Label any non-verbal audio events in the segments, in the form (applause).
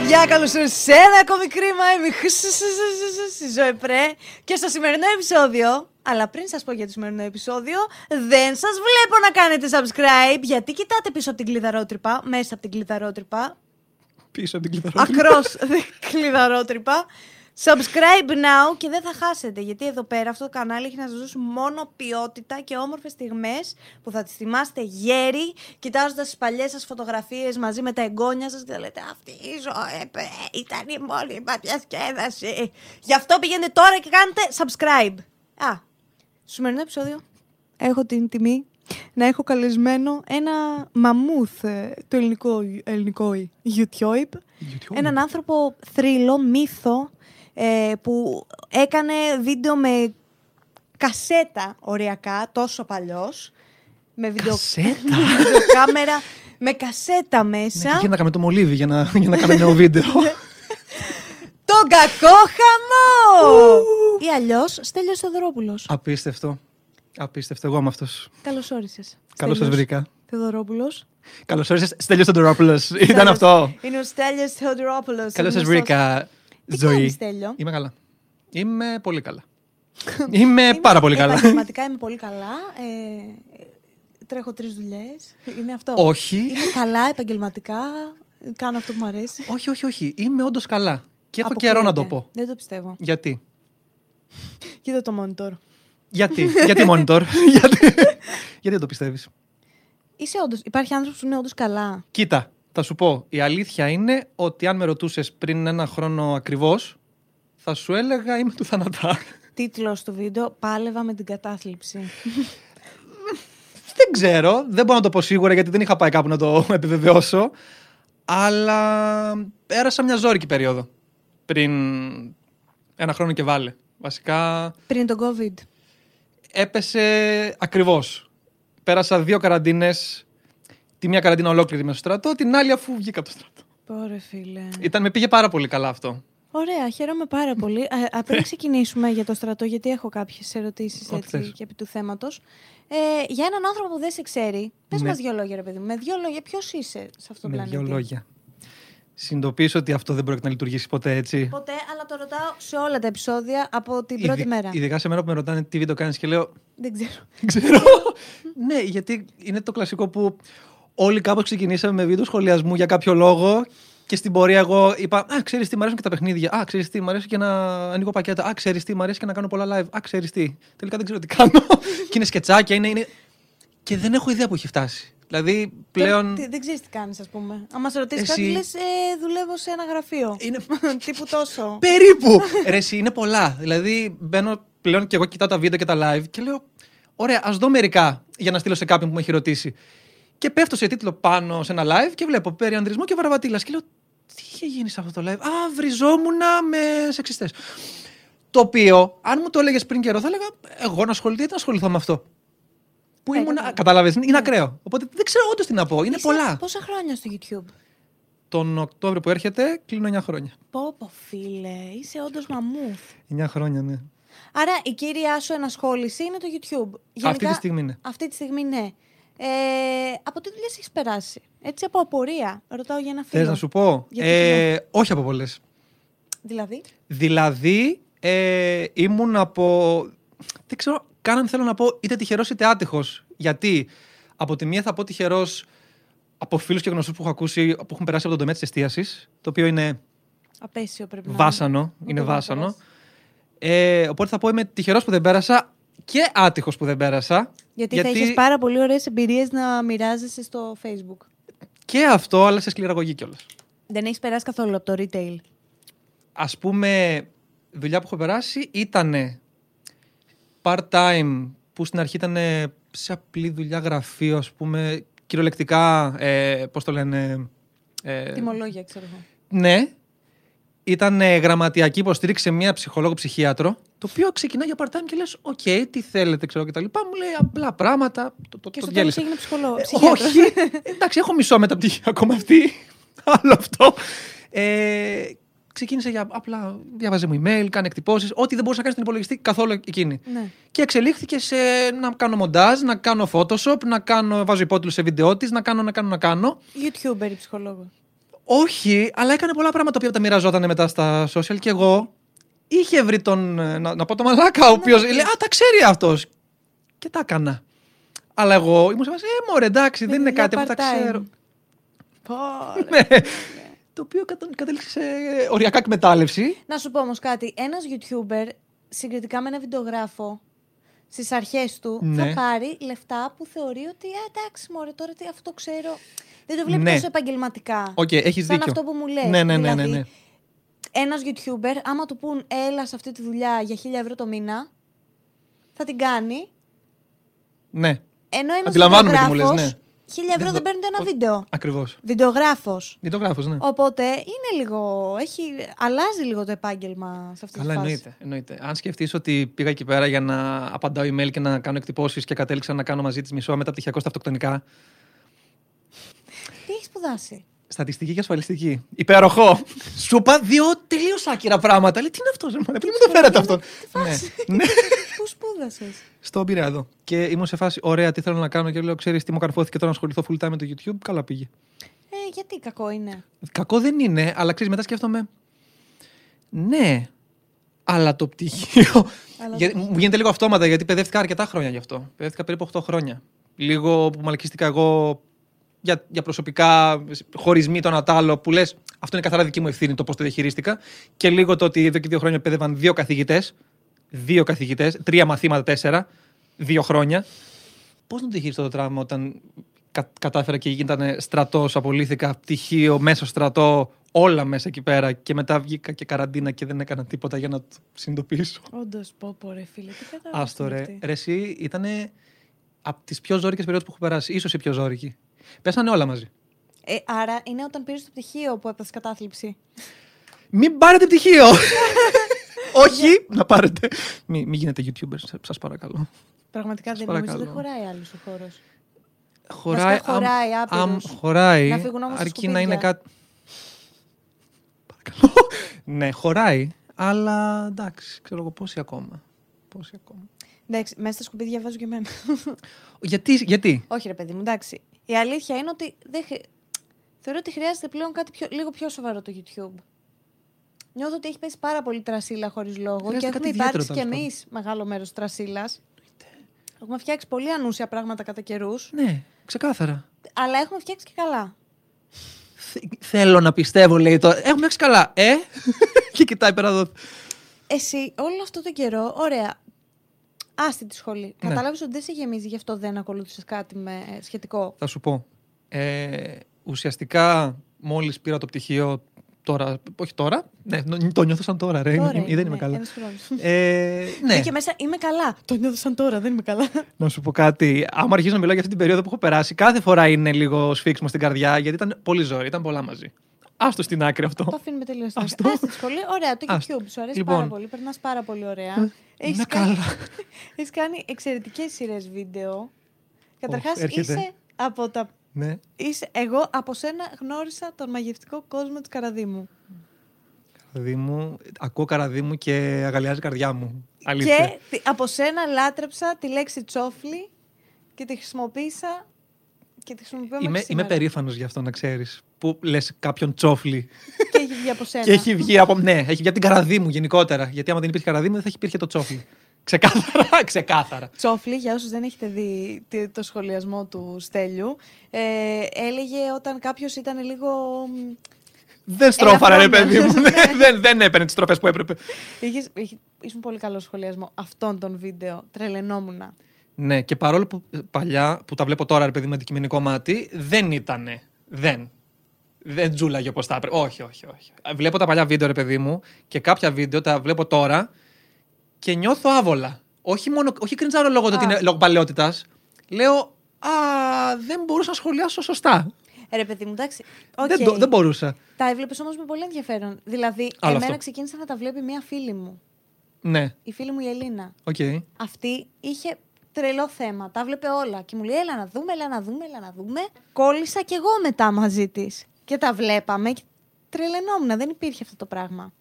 παιδιά, καλώς ήρθατε σε ένα ακόμη κρίμα. Είμαι στη Ζωή Πρέ. Και στο σημερινό επεισόδιο, αλλά πριν σας πω για το σημερινό επεισόδιο, δεν σας βλέπω να κάνετε subscribe. Γιατί κοιτάτε πίσω από την κλειδαρότρυπα, μέσα από την κλειδαρότρυπα. Πίσω από την κλειδαρότρυπα. Ακρός (laughs) κλειδαρότρυπα. Subscribe now και δεν θα χάσετε. Γιατί εδώ πέρα αυτό το κανάλι έχει να σας δώσει μόνο ποιότητα και όμορφες στιγμές που θα τις θυμάστε γέροι, κοιτάζοντας τις παλιές σας φωτογραφίες μαζί με τα εγγόνια σας και θα λέτε Αυτή η ζωή ήταν η μόνη μα διασκέδαση. Γι' αυτό πηγαίνετε τώρα και κάνετε subscribe. Α, στο σημερινό επεισόδιο έχω την τιμή να έχω καλεσμένο ένα μαμούθ ε, το ελληνικό, ελληνικό YouTube. YouTube. Έναν άνθρωπο θρύλο, μύθο, ε, που έκανε βίντεο με κασέτα οριακά, τόσο παλιός. Με βίντεο... Κασέτα; (laughs) με βιντεοκάμερα, με κασέτα μέσα. Για να κάνουμε το μολύβι για να, για να κάνουμε νέο βίντεο. (laughs) Τον κακό χαμό! Ή αλλιώς Στέλιος Θεοδωρόπουλος. Απίστευτο. Απίστευτο. Εγώ είμαι αυτός. Καλώς όρισες. Καλώς σας Στέλιος βρήκα. Θεοδωρόπουλος. Καλώς όρισες. Στέλιος Τοντορόπουλο. Ήταν Στέλιος- αυτό. Είναι ο Στέλιος Θεοδωρόπουλος. Καλώς σας γνωστός. βρήκα. Τι Ζωή. κάνεις, Στέλιο; Είμαι καλά. Είμαι πολύ καλά. (laughs) Είμαι πάρα πολύ καλά. Επαγγελματικά είμαι πολύ καλά. Ε, τρέχω τρεις δουλειές. Είναι αυτό. Όχι. Είμαι καλά επαγγελματικά. Κάνω αυτό που μου αρέσει. Όχι, όχι, όχι. Είμαι όντο καλά. Και έχω καιρό να το Αποκλείεται. πω. Δεν το πιστεύω. Γιατί; Κοίτα το monitor. Γιατί; (laughs) Γιατί monitor; (laughs) Γιατί; Γιατί δεν το πιστεύεις; Είσαι όντως, υπάρχει άνθρωπος που είναι όντως καλά. Κοίτα, θα σου πω. Η αλήθεια είναι ότι αν με ρωτούσες πριν ένα χρόνο ακριβώς, θα σου έλεγα είμαι του θανατά. (laughs) Τίτλος του βίντεο: Πάλευα με την κατάθλιψη. Δεν ξέρω, δεν μπορώ να το πω σίγουρα γιατί δεν είχα πάει κάπου να το επιβεβαιώσω. Αλλά πέρασα μια ζώρικη περίοδο. Πριν ένα χρόνο και βάλε. Βασικά Πριν τον COVID. έπεσε ακριβώς. Πέρασα δύο καραντίνες. Τη μία καραντίνα ολόκληρη μέσα στο στρατό, την άλλη αφού βγήκα από το στρατό. Πόρε φίλε. Ήταν, με πήγε πάρα πολύ καλά αυτό. Ωραία, χαίρομαι πάρα πολύ. Α, α, πριν (laughs) ξεκινήσουμε για το στρατό, γιατί έχω κάποιες ερωτήσεις Ό,τι θες. έτσι και επί του θέματος. Ε, για έναν άνθρωπο που δεν σε ξέρει, πες Ναι. μας δύο λόγια, ρε παιδί μου. Με δύο λόγια, ποιος είσαι σε αυτό το με πλανήτη; δύο λόγια. Συνειδητοποιήσω ότι αυτό δεν πρόκειται να λειτουργήσει ποτέ έτσι. Ποτέ, αλλά το ρωτάω σε όλα τα επεισόδια από την πρώτη Ειδι- μέρα. Ειδικά σε μένα που με ρωτάνε τι βίντεο κάνεις και λέω Δεν ξέρω. Δεν ξέρω. (laughs) ναι, γιατί είναι το κλασικό που όλοι κάπως ξεκινήσαμε με βίντεο σχολιασμού για κάποιο λόγο και στην πορεία εγώ είπα Α, ξέρεις τι, μου αρέσουν και τα παιχνίδια. Α, ξέρεις τι, μου αρέσει και να ανοίγω πακέτα. Α, ξέρεις τι, μου αρέσει και να κάνω πολλά live. Α, ξέρεις τι. Τελικά δεν ξέρω τι κάνω. (laughs) και είναι σκετσάκια, είναι, είναι. Και δεν έχω ιδέα που έχει φτάσει. Δηλαδή πλέον. Τι- δεν ξέρεις τι κάνεις, ας πούμε. Αν μα ρωτήσεις Εσύ- κάτι, λες, ε, δουλεύω σε ένα γραφείο. Είναι (laughs) Τύπου τόσο. Περίπου! (laughs) Ρε, εσύ, είναι πολλά. Δηλαδή, μπαίνω πλέον και εγώ κοιτάω τα βίντεο και τα live και λέω: Ωραία, ας δω μερικά για να στείλω σε κάποιον που με έχει ρωτήσει. Και πέφτω σε τίτλο πάνω σε ένα live και βλέπω περί ανδρισμό και βαραβατήλας. Και λέω: Τι είχε γίνει σε αυτό το live; Α, βριζόμουνα με σεξιστές. Το οποίο, αν μου το έλεγες πριν καιρό, θα έλεγα: Εγώ να ασχοληθώ, γιατί να ασχοληθώ με αυτό; Που Ε, ήμουν. κατάλαβα. Κατάλαβες, είναι Ναι. ακραίο. Οπότε δεν ξέρω όντως τι να πω. Είναι Είσαι πολλά. Πόσα χρόνια στο YouTube; Τον Οκτώβριο που έρχεται, κλείνω 9 χρόνια. Πω, πω, φίλε, είσαι όντως μαμούθ. 9 χρόνια, ναι. Άρα η κύρια σου ενασχόληση είναι το YouTube. Αυτή τη στιγμή ναι. Αυτή τη στιγμή, ναι. Ε, από τι δουλειές έχεις περάσει; Έτσι από απορία. Ρωτάω για ένα φίλο. Θες να σου πω; Γιατί Ε, όχι από πολλές. Δηλαδή; Δηλαδή, ε, ήμουν από. Δεν ξέρω καν αν θέλω να πω είτε τυχερός είτε άτυχος. Γιατί από τη μία θα πω τυχερός από φίλους και γνωστούς που έχω ακούσει που έχουν περάσει από τον τομέα της εστίασης, το οποίο είναι Απέσιο πρέπει να βάσανο. είναι. Είναι Ούτε να βάσανο. περάσει. Ε, οπότε θα πω είμαι τυχερός που δεν πέρασα και άτυχος που δεν πέρασα. Γιατί, θα έχει πάρα πολύ ωραίες εμπειρίες να μοιράζεσαι στο Facebook. Και αυτό, αλλά σε σκληραγωγή κιόλας. Δεν έχεις περάσει καθόλου από το retail. Α πούμε, δουλειά που έχω περάσει ήταν part-time που στην αρχή ήταν σε απλή δουλειά γραφείο, ας πούμε, κυριολεκτικά, ε, πώς το λένε... Ε, Τιμολόγια, ξέρω εγώ. ναι. Ήταν ε, γραμματειακή υποστήριξη σε μία ψυχολόγο ψυχίατρο, το οποίο ξεκινά για part-time και λες, οκ, τι θέλετε, ξέρω και τα λοιπά. Μου λέει απλά πράγματα, το, το, Και το στο τέλος διέλυσα. έγινε ψυχολόγο. Ε, ψυχίατρος. όχι. Εντάξει, έχω μισό μεταπτυχιακό ακόμα αυτή. (laughs) Άλλο αυτό. Ε, ξεκίνησε για απλά διάβαζε μου email, κάνει εκτυπώσεις. Ό,τι δεν μπορούσα να κάνει στον υπολογιστή καθόλου εκείνη. ναι. Και εξελίχθηκε σε να κάνω μοντάζ, να κάνω Photoshop, να κάνω, βάζω υπότιτλους σε βίντεο της, να κάνω, να κάνω, να κάνω. YouTuber ή ψυχολόγο. Όχι, αλλά έκανε πολλά πράγματα που τα μοιραζόταν μετά στα social και εγώ είχε βρει τον. ε, Να, να πω τον Μαλάκα, ο οποίος λέει Α, τα ξέρει αυτός. Και τα έκανα. Αλλά εγώ ήμουν σε φάση, Ε, μωρέ, εντάξει, δεν είναι δουλειά κάτι που τα part-time. ξέρω. Πω, Ναι. Το οποίο κατα- κατέληξε σε οριακά εκμετάλλευση. Να σου πω όμως κάτι. Ένας YouTuber συγκριτικά με ένα βιντεογράφο στις αρχές του Ναι. θα πάρει λεφτά που θεωρεί ότι «Α, εντάξει, μωρέ, τώρα τι αυτό ξέρω. Δεν το βλέπεις Ναι. τόσο επαγγελματικά. Οκ, έχεις Σαν δίκιο. αυτό που μου λες. Ναι, ναι, ναι, ναι, Δηλαδή, ναι. Ένας YouTuber, άμα του πούν έλα σε αυτή τη δουλειά για 1000 ευρώ το μήνα, θα την κάνει. ναι. Ενώ ένα Αντιλαμβάνομαι τι μου λες, βιντεογράφος, ναι. 1000 ευρώ Δεν δεν το- παίρνει ένα ο- βίντεο. Ακριβώς. Βιντεογράφος. Βιντεογράφος, ναι. Οπότε είναι λίγο. Έχει, αλλάζει λίγο το επάγγελμα σε αυτή Καλά, τη φάση. εννοείται, εννοείται. Αν σκεφτείς ότι πήγα εκεί πέρα για να απαντάω email και να κάνω εκτυπώσεις και κατέληξα να κάνω μαζί της μισό μεταπτυχιακό στα αυτοκτονικά. Τι έχει σπουδάσει. Στατιστική και ασφαλιστική. Υπέροχο. Σου είπα δύο τελείως άκυρα πράγματα. Λέει, τι είναι αυτός, ρε μάνα, μην το φέρετε αυτόν. ναι, ναι. Πού σπούδασες; Στον πήρα εδώ. Και ήμουν σε φάση, ωραία, τι θέλω να κάνω. Και λέω, ξέρεις τι μου καρφώθηκε τώρα να ασχοληθώ full time με το YouTube. Καλά πήγε. Ε, γιατί κακό είναι. Κακό δεν είναι, αλλά ξέρεις, μετά σκέφτομαι. Ναι, αλλά το πτυχίο. Αλλά Για- μου γίνεται λίγο αυτόματα γιατί παιδεύτηκα αρκετά χρόνια γι' αυτό. Παιδεύτηκα περίπου 8 χρόνια. Λίγο που μαλακίστηκα εγώ για, για προσωπικά χωρισμοί το Νατάλο που λες, αυτό είναι καθαρά δική μου ευθύνη το πώς το διαχειρίστηκα. Και λίγο το ότι εδώ και δύο χρόνια παιδεύαν δύο καθηγητές. Δύο καθηγητές, τρία μαθήματα, τέσσερα. Δύο χρόνια. Πώς να το διαχειριστώ το τραύμα όταν κα- κατάφερα και ήταν στρατός, απολύθηκα, πτυχίο, μέσο στρατό, όλα μέσα εκεί πέρα. Και μετά βγήκα και καραντίνα και δεν έκανα τίποτα για να το συνειδητοποιήσω. Όντως, πω, πω, ρε φίλε, τι κατάλαβα. Άστο ρε. Ρε εσύ ήταν από τις πιο ζώρικες περιόδους που έχω περάσει. σω η πιο ζώρικη. Πέσανε όλα μαζί. Ε, άρα είναι όταν πήρες το πτυχίο που έπαθες κατάθλιψη. Μην πάρετε πτυχίο! (laughs) Όχι, να πάρετε. Μην, μην γίνετε YouTubers, σας παρακαλώ. Πραγματικά δεν παρακαλώ. νομίζω δεν χωράει άλλος ο χώρος. Χωράει, Βασικά χωράει αμ, άπειρους. χωράει. Να φύγουν όμως τα αρκεί να είναι σκουπίδια. κάτι. Παρακαλώ. (laughs) ναι, χωράει. Αλλά εντάξει, ξέρω εγώ πόσοι ακόμα. Πόσοι ακόμα. Εντάξει, μέσα στα σκουπίδια βάζω και εμένα. Γιατί, γιατί; Όχι, ρε παιδί μου, εντάξει. Η αλήθεια είναι ότι δεν χρει- θεωρώ ότι χρειάζεται πλέον κάτι πιο, λίγο πιο σοβαρό το YouTube. Νιώθω ότι έχει πέσει πάρα πολύ τρασίλα χωρίς λόγο Χρειάζεται και έχουμε κάτι ιδιαίτερο, υπάρξει κι τέλος εμείς μεγάλο μέρος τρασίλας. Έχουμε φτιάξει πολύ ανούσια πράγματα κατά καιρούς, Ναι, ξεκάθαρα. αλλά έχουμε φτιάξει και καλά. Θε- Θέλω να πιστεύω, λέει τώρα. Έχουμε έξι καλά. Ε! (laughs) και κοιτάει πέρα εδώ. Εσύ όλο αυτό το καιρό, ωραία. Άστη τη σχολή. Ναι. Κατάλαβε ότι δεν σε γεμίζει, γι' αυτό δεν ακολούθησες κάτι με ε, σχετικό. Θα σου πω. Ε, ουσιαστικά, μόλις πήρα το πτυχίο τώρα. Όχι τώρα. Ναι, νο- το νιώθω σαν τώρα, ρε. Τώρα Είμαι- είναι, δεν είμαι ναι, καλά. ένας χρόνος. Ε, ναι, Και μέσα είμαι καλά. Το νιώθω σαν τώρα, δεν είμαι καλά. να σου πω κάτι. Άμα αρχίσω να μιλάω για αυτή την περίοδο που έχω περάσει, κάθε φορά είναι λίγο σφίξιμο στην καρδιά, γιατί ήταν πολύ ζόρι, ήταν πολλά μαζί. Άστο στην άκρη αυτό. Το αφήνουμε τελείως στην Αυτό. άκρη. Άστη τη σχολή. Ωραία, το Άστο. YouTube σου αρέσει Λοιπόν. πάρα πολύ. Περνάς πάρα πολύ ωραία. Έχεις Είμαι κάνει- καλά. (laughs) Έχεις κάνει εξαιρετικές σειρές βίντεο. Καταρχάς, έρχεται. είσαι από τα. Ναι. Είσαι, εγώ από σένα γνώρισα τον μαγευτικό κόσμο τη Καραδίμου. Καραδίμου, ακούω καραδίμου και αγαλιάζει η καρδιά μου. Αλήθεια. Και τη- από σένα λάτρεψα τη λέξη τσόφλι και τη χρησιμοποίησα και τη χρησιμοποιώ μέχρι Είμαι, είμαι σήμερα. περήφανος γι' αυτό να ξέρεις. Που λες κάποιον τσόφλι. Και έχει βγει από σένα. και έχει βγει από. Ναι, έχει βγει από την καραδίμου γενικότερα. Γιατί άμα δεν υπήρχε καραδίμου δεν θα υπήρχε το τσόφλι. Ξεκάθαρα, (laughs) ξεκάθαρα. Τσόφλι, για όσους δεν έχετε δει τι- το σχολιασμό του Στέλιου, ε, έλεγε όταν κάποιος ήταν λίγο... μ, Δεν στρώφαρα, ρε παιδί μου. Ελαφρόντας. δεν, δεν, δεν έπαιρνε τις τροφέ που έπρεπε. Είχες, είχε, ήσουν πολύ καλό σχολιασμό αυτών των βίντεο. Τρελαινόμουνα. Ναι, και παρόλο που ε, παλιά, που τα βλέπω τώρα, ρε παιδί με αντικειμενικό μάτι, δεν ήτανε. Δεν. Δεν τζούλαγε όπως τα έπρεπε. Όχι, όχι, όχι. Βλέπω τα παλιά βίντεο, ρε παιδί μου, και κάποια βίντεο τα βλέπω τώρα και νιώθω άβολα. Όχι μόνο, όχι κριντζάρω λόγω, του ότι Α. είναι- λόγω παλαιότητας. Λέω, Α, δεν μπορούσα να σχολιάσω σωστά. Ε, Ρε παιδί μου, εντάξει. οκ. Δεν, το- δεν μπορούσα. Τα έβλεπες όμως με πολύ ενδιαφέρον. Δηλαδή, Άλλο εμένα αυτό. ξεκίνησε να τα βλέπει μία φίλη μου. Ναι, Η φίλη μου η Ελίνα. οκ. Αυτή είχε τρελό θέμα. Τα έβλεπε όλα. Και μου λέει: Έλα να δούμε, έλα να δούμε, έλα να δούμε. Κόλλησα κι εγώ μετά μαζί της. Και τα βλέπαμε και τρελαινόμουν. Δεν υπήρχε αυτό το πράγμα.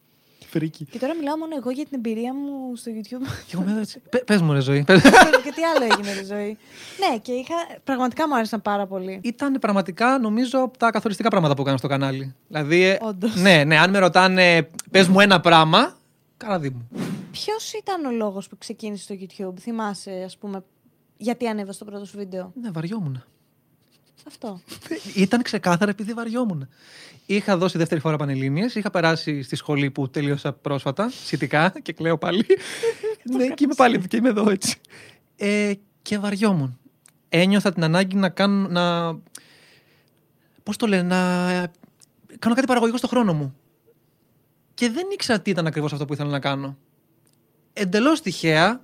Φρίκη. Και τώρα μιλάω μόνο εγώ για την εμπειρία μου στο YouTube. Και εγώ είμαι έτσι. Πε μου, ρε ζωή. πες. (laughs) και τι άλλο έγινε τη ζωή. Ναι, και είχα. Πραγματικά μου άρεσαν πάρα πολύ. Ήταν πραγματικά, νομίζω, από τα καθοριστικά πράγματα που έκανα στο κανάλι. Δηλαδή, ε, Όντως. ναι, ναι, αν με ρωτάνε, πες μου ένα πράγμα, καραδί μου. Ποιος ήταν ο λόγος που ξεκίνησε στο YouTube, θυμάσαι, ας πούμε, γιατί ανέβασε το πρώτο σου βίντεο; Ναι, βαριόμουν. Αυτό. Ήταν ξεκάθαρα επειδή βαριόμουν. Είχα δώσει δεύτερη φορά πανελλήνιες, είχα περάσει στη σχολή που τελείωσα πρόσφατα, σχετικά, και κλαίω πάλι. (laughs) ναι, και είμαι πάλι και είμαι εδώ έτσι. Ε, και βαριόμουν. Ένιωθα την ανάγκη να κάνω, να... Πώς το λένε, να κάνω κάτι παραγωγικό στο χρόνο μου. Και δεν ήξερα τι ήταν ακριβώς αυτό που ήθελα να κάνω. Εντελώς τυχαία,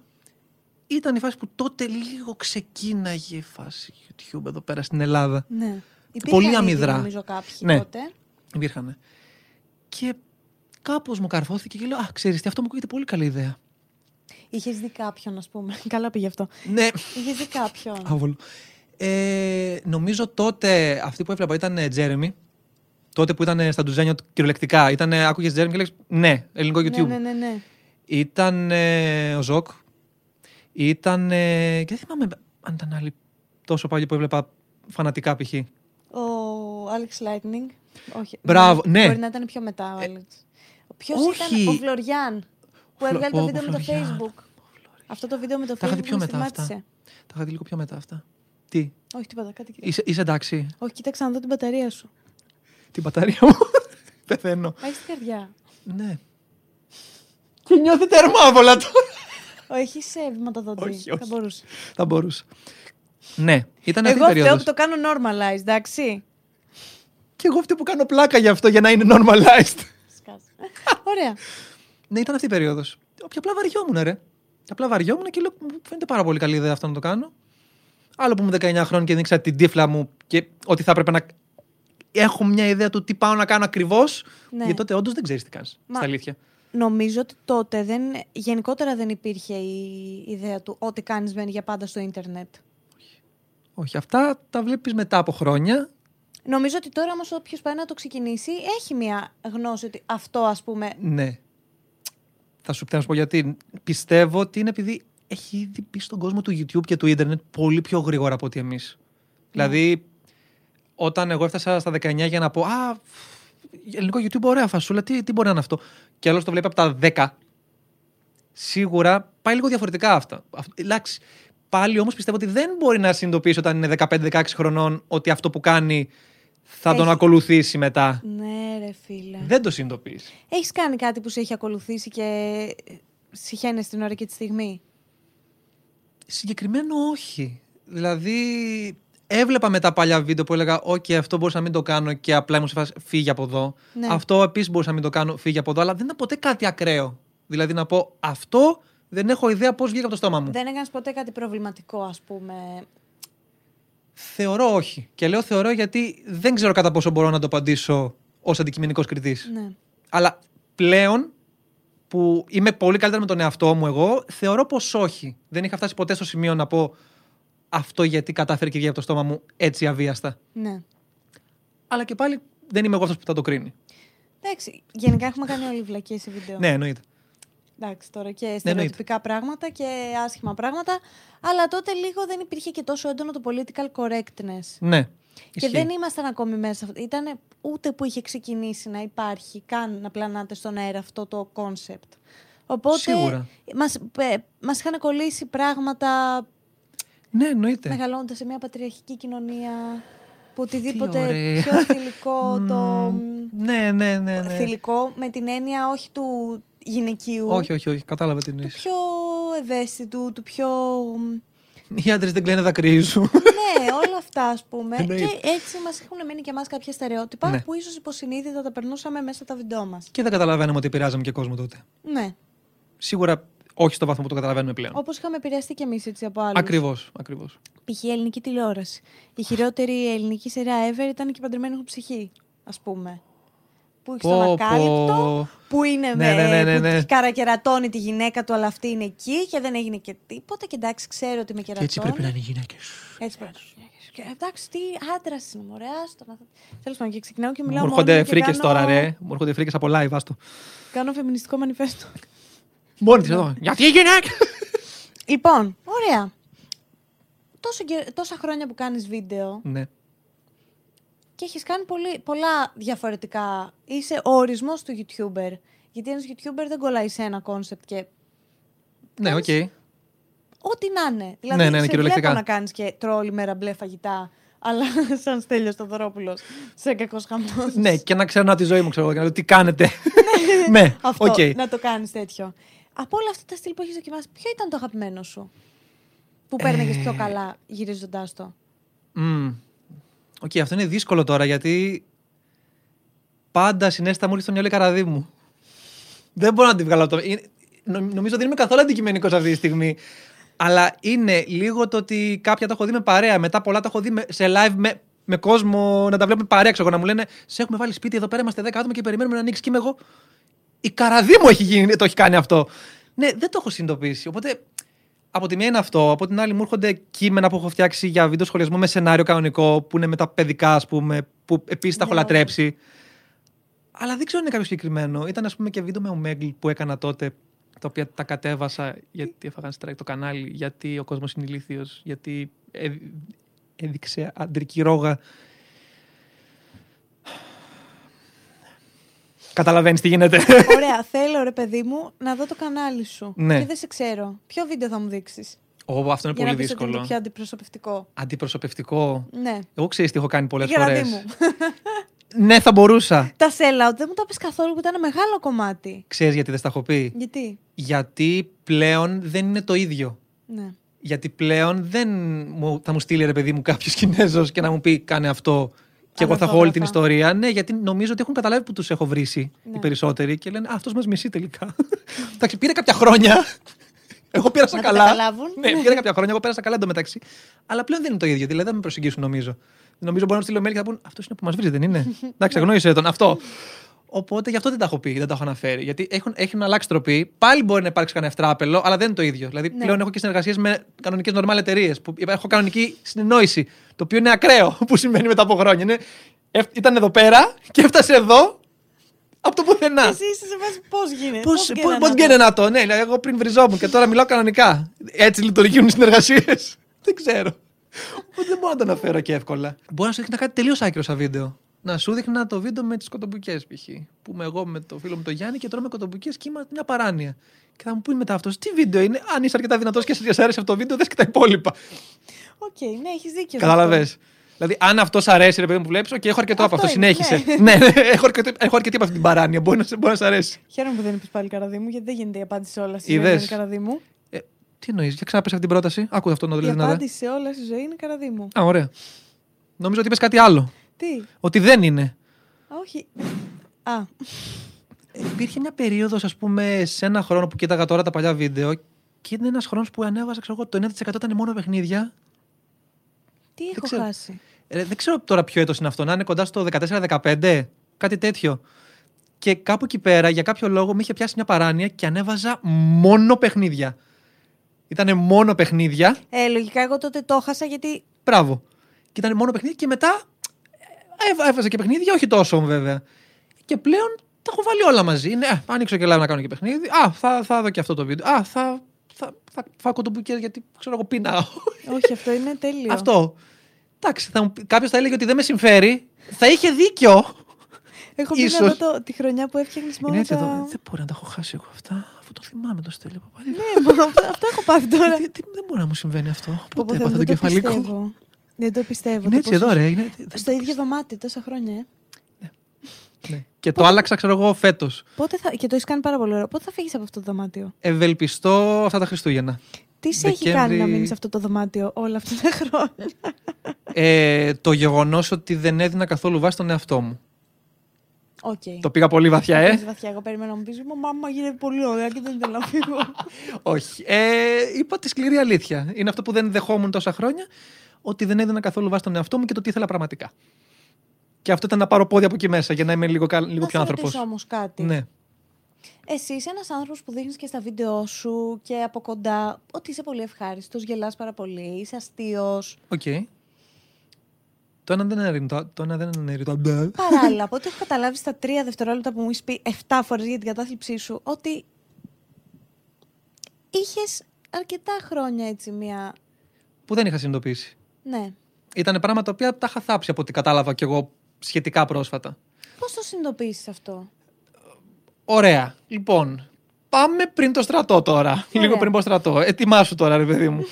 ήταν η φάση που τότε λίγο ξεκίναγε η φάση YouTube εδώ πέρα στην Ελλάδα. Ναι. Πολύ Υπήρχαν ήδη, αμυδρά. Νομίζω κάποιοι Ναι. τότε. Υπήρχαν. Και κάπως μου καρφώθηκε και λέω Α, ξέρεις τι, αυτό μου ακούγεται πολύ καλή ιδέα. Είχες δει κάποιον, ας πούμε. (laughs) Καλά πήγε αυτό. Ναι, Είχες δει κάποιον. (laughs) άβολο. Ε, νομίζω τότε αυτή που έβλεπα ήταν ε, Τζέρεμι. Τότε που ήταν ε, στα ντουζένια του κυριολεκτικά. Ήταν, ε, άκουγες Τζέρεμι και έλεγες ναι, ελληνικό YouTube. Ναι, ναι, ναι, ναι. Ήταν ε, ο Ζοκ. Ήταν. Ε, και δεν θυμάμαι αν ήταν άλλοι τόσο παλιοί που έβλεπα φανατικά π.χ. Ο Alex Lightning. Όχι. Μπράβο, μπορεί- ναι. Μπορεί να ήταν πιο μετά ο Alex. Ποιος όχι. ήταν; Ο Φλωριάν που Φλω- έβγαλε Ω, το ο βίντεο με το Φλωριάν. Facebook. Αυτό το βίντεο με το Τα είχα δει Facebook πιο με μετά αυτά. στιγμάτισε. Τα είχα δει λίγο πιο μετά αυτά. Τι, Όχι, τίποτα. Κάτι κοίτα. είσαι, είσαι εντάξει. Όχι, κοίταξα να δω την μπαταρία σου. Την μπαταρία μου; (laughs) Πεθαίνω. Έχεις την καρδιά. Ναι. Και νιώθει τερμάβολα τώρα. Όχι, σε βηματοδότη. Όχι, όχι. Θα μπορούσε. Θα μπορούσα. Ναι, ήταν αυτή η Εγώ φταίω περίοδος. που το κάνω normalized, εντάξει. Και εγώ αυτή που κάνω πλάκα γι' αυτό για να είναι normalized. Σκάς. Ωραία. ναι, ήταν αυτή η περίοδος. Όχι, απλά βαριόμουν, ρε. Απλά βαριόμουν και λέω, μου φαίνεται πάρα πολύ καλή ιδέα αυτό να το κάνω. Άλλο που ήμουν 19 χρόνια και δεν ήξερα την τύφλα μου και ότι θα έπρεπε να έχω μια ιδέα του τι πάω να κάνω ακριβώς. Ναι. Γιατί τότε όντως δεν ξέρεις τι κάνεις. Μα- Στα αλήθεια. Νομίζω ότι τότε δεν, γενικότερα δεν υπήρχε η ιδέα του ότι κάνεις μένει για πάντα στο ίντερνετ. Όχι, αυτά τα βλέπεις μετά από χρόνια. Νομίζω ότι τώρα όμως όποιος πάει να το ξεκινήσει έχει μια γνώση ότι αυτό ας πούμε... Ναι. Θα σου, θα σου πω γιατί. Πιστεύω ότι είναι επειδή έχει ήδη μπει στον κόσμο του YouTube και του Ιντερνετ πολύ πιο γρήγορα από ότι εμείς. Δηλαδή, όταν εγώ έφτασα στα 19 για να πω Α, ελληνικό YouTube, ωραία φασούλα, τι, τι μπορεί να είναι αυτό; Και άλλος το βλέπει από τα 10. Σίγουρα πάει λίγο διαφορετικά αυτά. Αυτό- Εντάξει. Πάλι όμως πιστεύω ότι δεν μπορεί να συνειδητοποιήσει όταν είναι 15-16 χρονών ότι αυτό που κάνει θα τον Έχει- ακολουθήσει μετά. Ναι ρε φίλε. Δεν το συνειδητοποιείς. Έχεις κάνει κάτι που σε έχει ακολουθήσει και συχαίνεσαι την ώρα και τη στιγμή; Συγκεκριμένο όχι. Δηλαδή, έβλεπα με τα παλιά βίντεο που έλεγα: Οκ, αυτό μπορούσα να μην το κάνω και απλά ήμουν σε φάση φύγε από εδώ. Ναι. Αυτό επίσης μπορούσα να μην το κάνω, φύγε από εδώ. Αλλά δεν ήταν ποτέ κάτι ακραίο. Δηλαδή να πω: Αυτό δεν έχω ιδέα πώς βγήκε από το στόμα μου. Δεν έκανες ποτέ κάτι προβληματικό ας πούμε; Θεωρώ όχι. Και λέω θεωρώ γιατί δεν ξέρω κατά πόσο μπορώ να το απαντήσω ως αντικειμενικός κριτής. Ναι. Αλλά πλέον που είμαι πολύ καλύτερα με τον εαυτό μου εγώ, θεωρώ πως όχι. Δεν είχα φτάσει ποτέ στο σημείο να πω αυτό γιατί κατάφερε και βγήκε από το στόμα μου έτσι αβίαστα. Ναι. Αλλά και πάλι δεν είμαι εγώ αυτός που θα το κρίνει. Εντάξει, γενικά έχουμε κάνει όλοι βλακίες σε βίντεο. Ναι, εννοείται. Εντάξει, τώρα και στερεοτυπικά πράγματα και άσχημα πράγματα. Αλλά τότε λίγο δεν υπήρχε και τόσο έντονο το political correctness. Ναι. Και Ισχύει. δεν ήμασταν ακόμη μέσα. Ήταν ούτε που είχε ξεκινήσει να υπάρχει καν να πλανάται στον αέρα αυτό το concept. Οπότε Σίγουρα. μας, ε, μας είχαν κολλήσει πράγματα Ναι, εννοείται. μεγαλώνοντας σε μια πατριαρχική κοινωνία που οτιδήποτε ωραία. πιο θηλυκό (laughs) το... Ναι, ναι, ναι. ναι. Θηλυκό με την έννοια όχι του γυναικείου. Όχι, όχι, όχι. Κατάλαβα τι Του εννοείς. πιο ευαίσθητου, του πιο... Οι άντρες δεν κλαίνε δακρύζουν. (laughs) ναι, όλα αυτά ας πούμε. Εννοείται. και έτσι μας έχουν μείνει και εμάς κάποια στερεότυπα Ναι. που ίσως υποσυνείδητα τα περνούσαμε μέσα στα βιντεό μας. και δεν καταλαβαίνουμε ότι επηρεάζαμε και κόσμο τότε. Ναι. Σίγουρα όχι στο βαθμό που το καταλαβαίνουμε πλέον. Όπως είχαμε επηρεαστεί κι εμείς έτσι από άλλους. Ακριβώς, ακριβώς. Π.χ. η ελληνική τηλεόραση. Η χειρότερη ελληνική σειρά ever ήταν και η παντρεμένη έχω ψυχή, ας πούμε. που έχει Πω, τον πω. ακάλυπτο, που είναι Ναι, ναι, ναι, ναι, που ναι. καρακερατώνει τη γυναίκα του, αλλά αυτή είναι εκεί και δεν έγινε και τίποτα. Και εντάξει, ξέρω ότι με Και κερατώνει. έτσι πρέπει να είναι οι γυναίκες. Έτσι πρέπει να είναι. Και Εντάξει, τι άντρας είναι, μωρέ, άστο να. Τέλος πάντων, και ξεκινάω και Μου μιλάω. έρχονται μόνη μου και φρίκες κάνω- τώρα, ρε. Μου έρχονται φρίκες από live, άστο. Κάνω φεμινιστικό μανιφέστο. Μόνη της εδώ. Γιατί η γυναίκα. λοιπόν, ωραία. Τόσο, και- τόσα χρόνια που κάνεις βίντεο Ναι. και έχεις κάνει πολύ, πολλά διαφορετικά. Είσαι ο ορισμός του YouTuber. Γιατί ένας YouTuber δεν κολλάει σε ένα concept και Ναι, οκ. ό,τι να είναι. Δηλαδή, Ναι, ναι, ναι, σε κυριολεκτικά. βλέπω να κάνεις και τρόλ μέρα μπλε φαγητά, αλλά (laughs) σαν Στέλιος Στοδωρόπουλος, σε κακός χαμός. Ναι, και να ξέρω τη ζωή μου, ξέρω εγώ, και να δω τι κάνετε. (laughs) Ναι, Αυτό, οκ. να το κάνεις τέτοιο. Από όλα αυτά τα στυλ που έχεις δοκιμάσει, ποιο ήταν το αγαπημένο σου που παίρνεγες Ε. πιο καλά γυρίζοντάς το; Μμμ. Οκ, αυτό είναι δύσκολο τώρα γιατί πάντα συνέστα μου έρχεται στο μυαλό η καραδί μου. Δεν μπορώ να τη βγάλω από το. είναι- νο- Νομίζω δεν είμαι καθόλου αντικειμενικός αυτή τη στιγμή. Αλλά είναι λίγο το ότι κάποια τα έχω δει με παρέα. Μετά πολλά τα έχω δει με- σε live με, με κόσμο να τα βλέπουμε παρέα. Ξέρω, εγώ, να μου λένε Σε έχουμε βάλει σπίτι εδώ πέρα, είμαστε 10 άτομα και περιμένουμε να ανοίξεις. Και είμαι εγώ. Η καραδί μου έχει γίνει, το έχει κάνει αυτό. Ναι, δεν το έχω συνειδητοποιήσει. Οπότε από τη μία είναι αυτό. Από την άλλη μου έρχονται κείμενα που έχω φτιάξει για βίντεο σχολιασμό με σενάριο κανονικό, που είναι με τα παιδικά, ας πούμε, που επίσης τα έχω Ναι, λατρέψει. Αλλά δεν ξέρω αν είναι κάποιο συγκεκριμένο. Ήταν, ας πούμε, και βίντεο με ο Μέγκλ που έκανα τότε, τα οποία τα κατέβασα γιατί έφαγαν strike το κανάλι, γιατί ο κόσμος είναι ηλίθιο, γιατί ε, έδειξε αντρική ρόγα. Καταλαβαίνεις τι γίνεται. Ωραία, θέλω ρε παιδί μου να δω το κανάλι σου. Ναι. Και δεν σε ξέρω. Ποιο βίντεο θα μου δείξεις; Ω, αυτό είναι Για να πολύ πεις ότι είναι δύσκολο. πιο αντιπροσωπευτικό. Αντιπροσωπευτικό. Ναι. Εγώ ξέρει τι έχω κάνει πολλές Γεραδί φορές. μου. (laughs) Ναι, θα μπορούσα. τα sellout δεν μου τα πες καθόλου που ήταν μεγάλο κομμάτι. Ξέρεις γιατί δεν στα έχω πει; Γιατί; Γιατί πλέον δεν είναι το ίδιο. Ναι. Γιατί πλέον δεν μου, θα μου στείλει ρε παιδί μου κάποιος Κινέζος και να μου πει κάνε αυτό. Και εγώ θα έχω όλη την Ανορθόγραφα. ιστορία. Ναι, γιατί νομίζω ότι έχουν καταλάβει που τους έχω βρήσει Ναι. οι περισσότεροι και λένε Αυτός μας μισεί τελικά. Εντάξει, πήρε κάποια χρόνια. Εγώ πέρασα Να το καλά. καταλάβουν. Ναι, πήρε κάποια χρόνια, εγώ πέρασα καλά εντωμεταξύ. Αλλά πλέον δεν είναι το ίδιο. Δηλαδή δεν με προσεγγίσουν νομίζω. Νομίζω μπορεί να μου στείλω mail και θα πούν Αυτός είναι που μας βρίζει, δεν είναι. Εντάξει, (laughs) αγνώρισε τον. Αυτό. Οπότε γι' αυτό δεν τα έχω πει, δεν τα έχω αναφέρει. Γιατί έχουν, έχουν αλλάξει τροπή. Πάλι μπορεί να υπάρξει κανένα ευτράπελο, αλλά δεν είναι το ίδιο. Δηλαδή Ναι. πλέον έχω και συνεργασίες με κανονικές νορμάλ εταιρείες. Που έχω κανονική συνεννόηση. Το οποίο είναι ακραίο (laughs) που σημαίνει μετά από χρόνια. Είναι, εφ- ήταν εδώ πέρα και έφτασε εδώ από το πουθενά. Εσύ είσαι σε φάση πώς γίνεται. Πώ γίνεται πώς να γίνεται να το, ναι, δηλαδή εγώ πριν βριζόμουν και τώρα μιλάω κανονικά. Έτσι λειτουργούν οι συνεργασίες. (laughs) δεν ξέρω. Οπότε δεν μπορώ να το αναφέρω και εύκολα. Μπορεί να σου έδειχνα κάτι τελείως άκυρο σαν βίντεο. Να σου έδειχνα το βίντεο με τις κοτομπουκέ π.χ. Που είμαι εγώ με το φίλο μου τον Γιάννη και τρώμε κοτομπουκέ και είμαστε μια παράνοια. Και θα μου πει μετά αυτός, τι βίντεο είναι. Αν είσαι αρκετά δυνατός και σε άρεσε αυτό το βίντεο, δες και τα υπόλοιπα. Οκ, ναι, έχεις δίκιο. σε Κατάλαβες. αυτό. Δηλαδή, αν αυτός σ' αρέσει, ρε παιδί μου που βλέπεις, και έχω αρκετό από Αυτό αυτό. είναι, Συνέχισε. ναι, ναι, έχω, αρκετό, έχω αρκετή από αυτή την παράνοια. Μπορεί να, σε- μπορεί να σ' αρέσει. Χαίρομαι που δεν είπες πάλι καραδί μου, γιατί δεν γίνεται η απάντηση σε όλα στη ζωή Είδες. είναι καραδί μου. Ε, τι εννοείς, για ξαναπες αυτή την πρόταση. Άκου αυτό να το Η λέει δυνατά. απάντηση σε όλα στη ζωή είναι καραδί μου. Α, ωραία. Νομίζω ότι είπες κάτι άλλο. Τι; Ότι δεν είναι. Α, όχι. Α, Υπήρχε μια περίοδος, ας πούμε, σε ένα χρόνο που κοίταγα τώρα τα παλιά βίντεο και είναι ένας χρόνος που ανέβαζα, ξέρω εγώ, το 9% ήταν μόνο παιχνίδια. τι έχω ξέρω. χάσει; Ε, δεν ξέρω τώρα ποιο έτος είναι αυτό, να είναι κοντά στο 14-15, κάτι τέτοιο. Και κάπου εκεί πέρα, για κάποιο λόγο, με είχε πιάσει μια παράνοια και ανέβαζα μόνο παιχνίδια. Ήτανε μόνο παιχνίδια. Ε, λογικά εγώ τότε το χάσα γιατί. Μπράβο. Και ήταν μόνο παιχνίδια και μετά ε, έβαζα και παιχνίδια, όχι τόσο βέβαια. Και πλέον τα έχω βάλει όλα μαζί. Είναι, ε, ανοίξω και live να κάνω και παιχνίδι. Α, θα, θα δω και αυτό το βίντεο. Α, θα, θα, θα φάω κοτομπουκές γιατί ξέρω εγώ πεινάω. όχι, αυτό είναι τέλειο. αυτό. Εντάξει, κάποιος θα έλεγε ότι δεν με συμφέρει. Θα είχε δίκιο. Έχω πει Ίσως. να δω το, τη χρονιά που έφτιαχνες μόνο. Είναι έτσι τα... εδώ. Δεν μπορεί να τα έχω χάσει εγώ αυτά. Αφού το θυμάμαι το στέλιο παπάλι. Ναι, μα αυτό, αυτό έχω πάθει τώρα. Τι- τι- Δεν μπορεί να μου συμβαίνει αυτό. Πω, πω, Πότε Θεέ μου, έπαθα τον δεν το κεφαλικό. Πιστεύω. Δεν το πιστεύω. Είναι το έτσι πόσο- εδώ, ρε. Είναι... Στο ίδιο δωμάτιο τόσα χρόνια, ε. Ναι. Και το άλλαξα, ξέρω εγώ, φέτος. Πότε θα... Και το έχεις κάνει πάρα πολύ ωραίο. Πότε θα φύγεις από αυτό το δωμάτιο; Ευελπιστώ αυτά τα Χριστούγεννα. Τι σε έχει Δεκέμβρη- κάνει να μείνεις σε αυτό το δωμάτιο όλα αυτά τα χρόνια; Ε, το γεγονός ότι δεν έδινα καθόλου βάση στον εαυτό μου. Οκ. Το πήγα πολύ βαθιά, ε. Πήγες βαθιά. Εγώ περιμένω να μου πεις: Μαμά γίνεται πολύ ωραία και δεν θέλω να φύγω. Όχι. Ε, είπα τη σκληρή αλήθεια. Είναι αυτό που δεν δεχόμουν τόσα χρόνια. Ότι δεν έδινα καθόλου βάση στον εαυτό μου και το τι ήθελα πραγματικά. Οκ, ναι, έχει δίκιο. σε αυτό. Και το πήγα πολύ βαθιά, ε. Το πήγα πολύ βαθιά. Εγώ περιμένω να μου πει: Μαμά γίνεται πολύ ωραία και δεν θέλω να φύγω. Όχι. Ε, είπα τη σκληρή αλήθεια. Είναι αυτό που δεν δεχόμουν τόσα χρόνια. Ότι δεν έδινα καθόλου βάση στον εαυτό μου και το τι ήθελα πραγματικά. Και αυτό ήταν να πάρω πόδια από εκεί μέσα για να είμαι λίγο, κα- λίγο Να πιο σε άνθρωπος. ρωτήσω όμως κάτι. Ναι. Εσύ είσαι ένας άνθρωπος που δείχνεις και στα βίντεο σου και από κοντά ότι είσαι πολύ ευχάριστος, γελάς πάρα πολύ, είσαι αστείος. Οκ. Το ένα δεν είναι ρητό. Το ένα δεν είναι ρητό. Παράλληλα, από ό,τι έχω καταλάβει στα τρία δευτερόλεπτα που μου έχεις πει 7 φορές για την κατάθλιψή σου, ότι είχες αρκετά χρόνια έτσι μία... Που δεν είχα συνειδητοποιήσει. Ναι. Ήταν πράγματα τα οποία τα είχα θάψει από ό,τι κατάλαβα κι εγώ σχετικά πρόσφατα. Πώς το συνειδητοποίησες αυτό; Ωραία. Λοιπόν, πάμε πριν το στρατό τώρα. Ωραία. Λίγο πριν πω στρατό. Ετοιμάσου τώρα, ρε παιδί μου.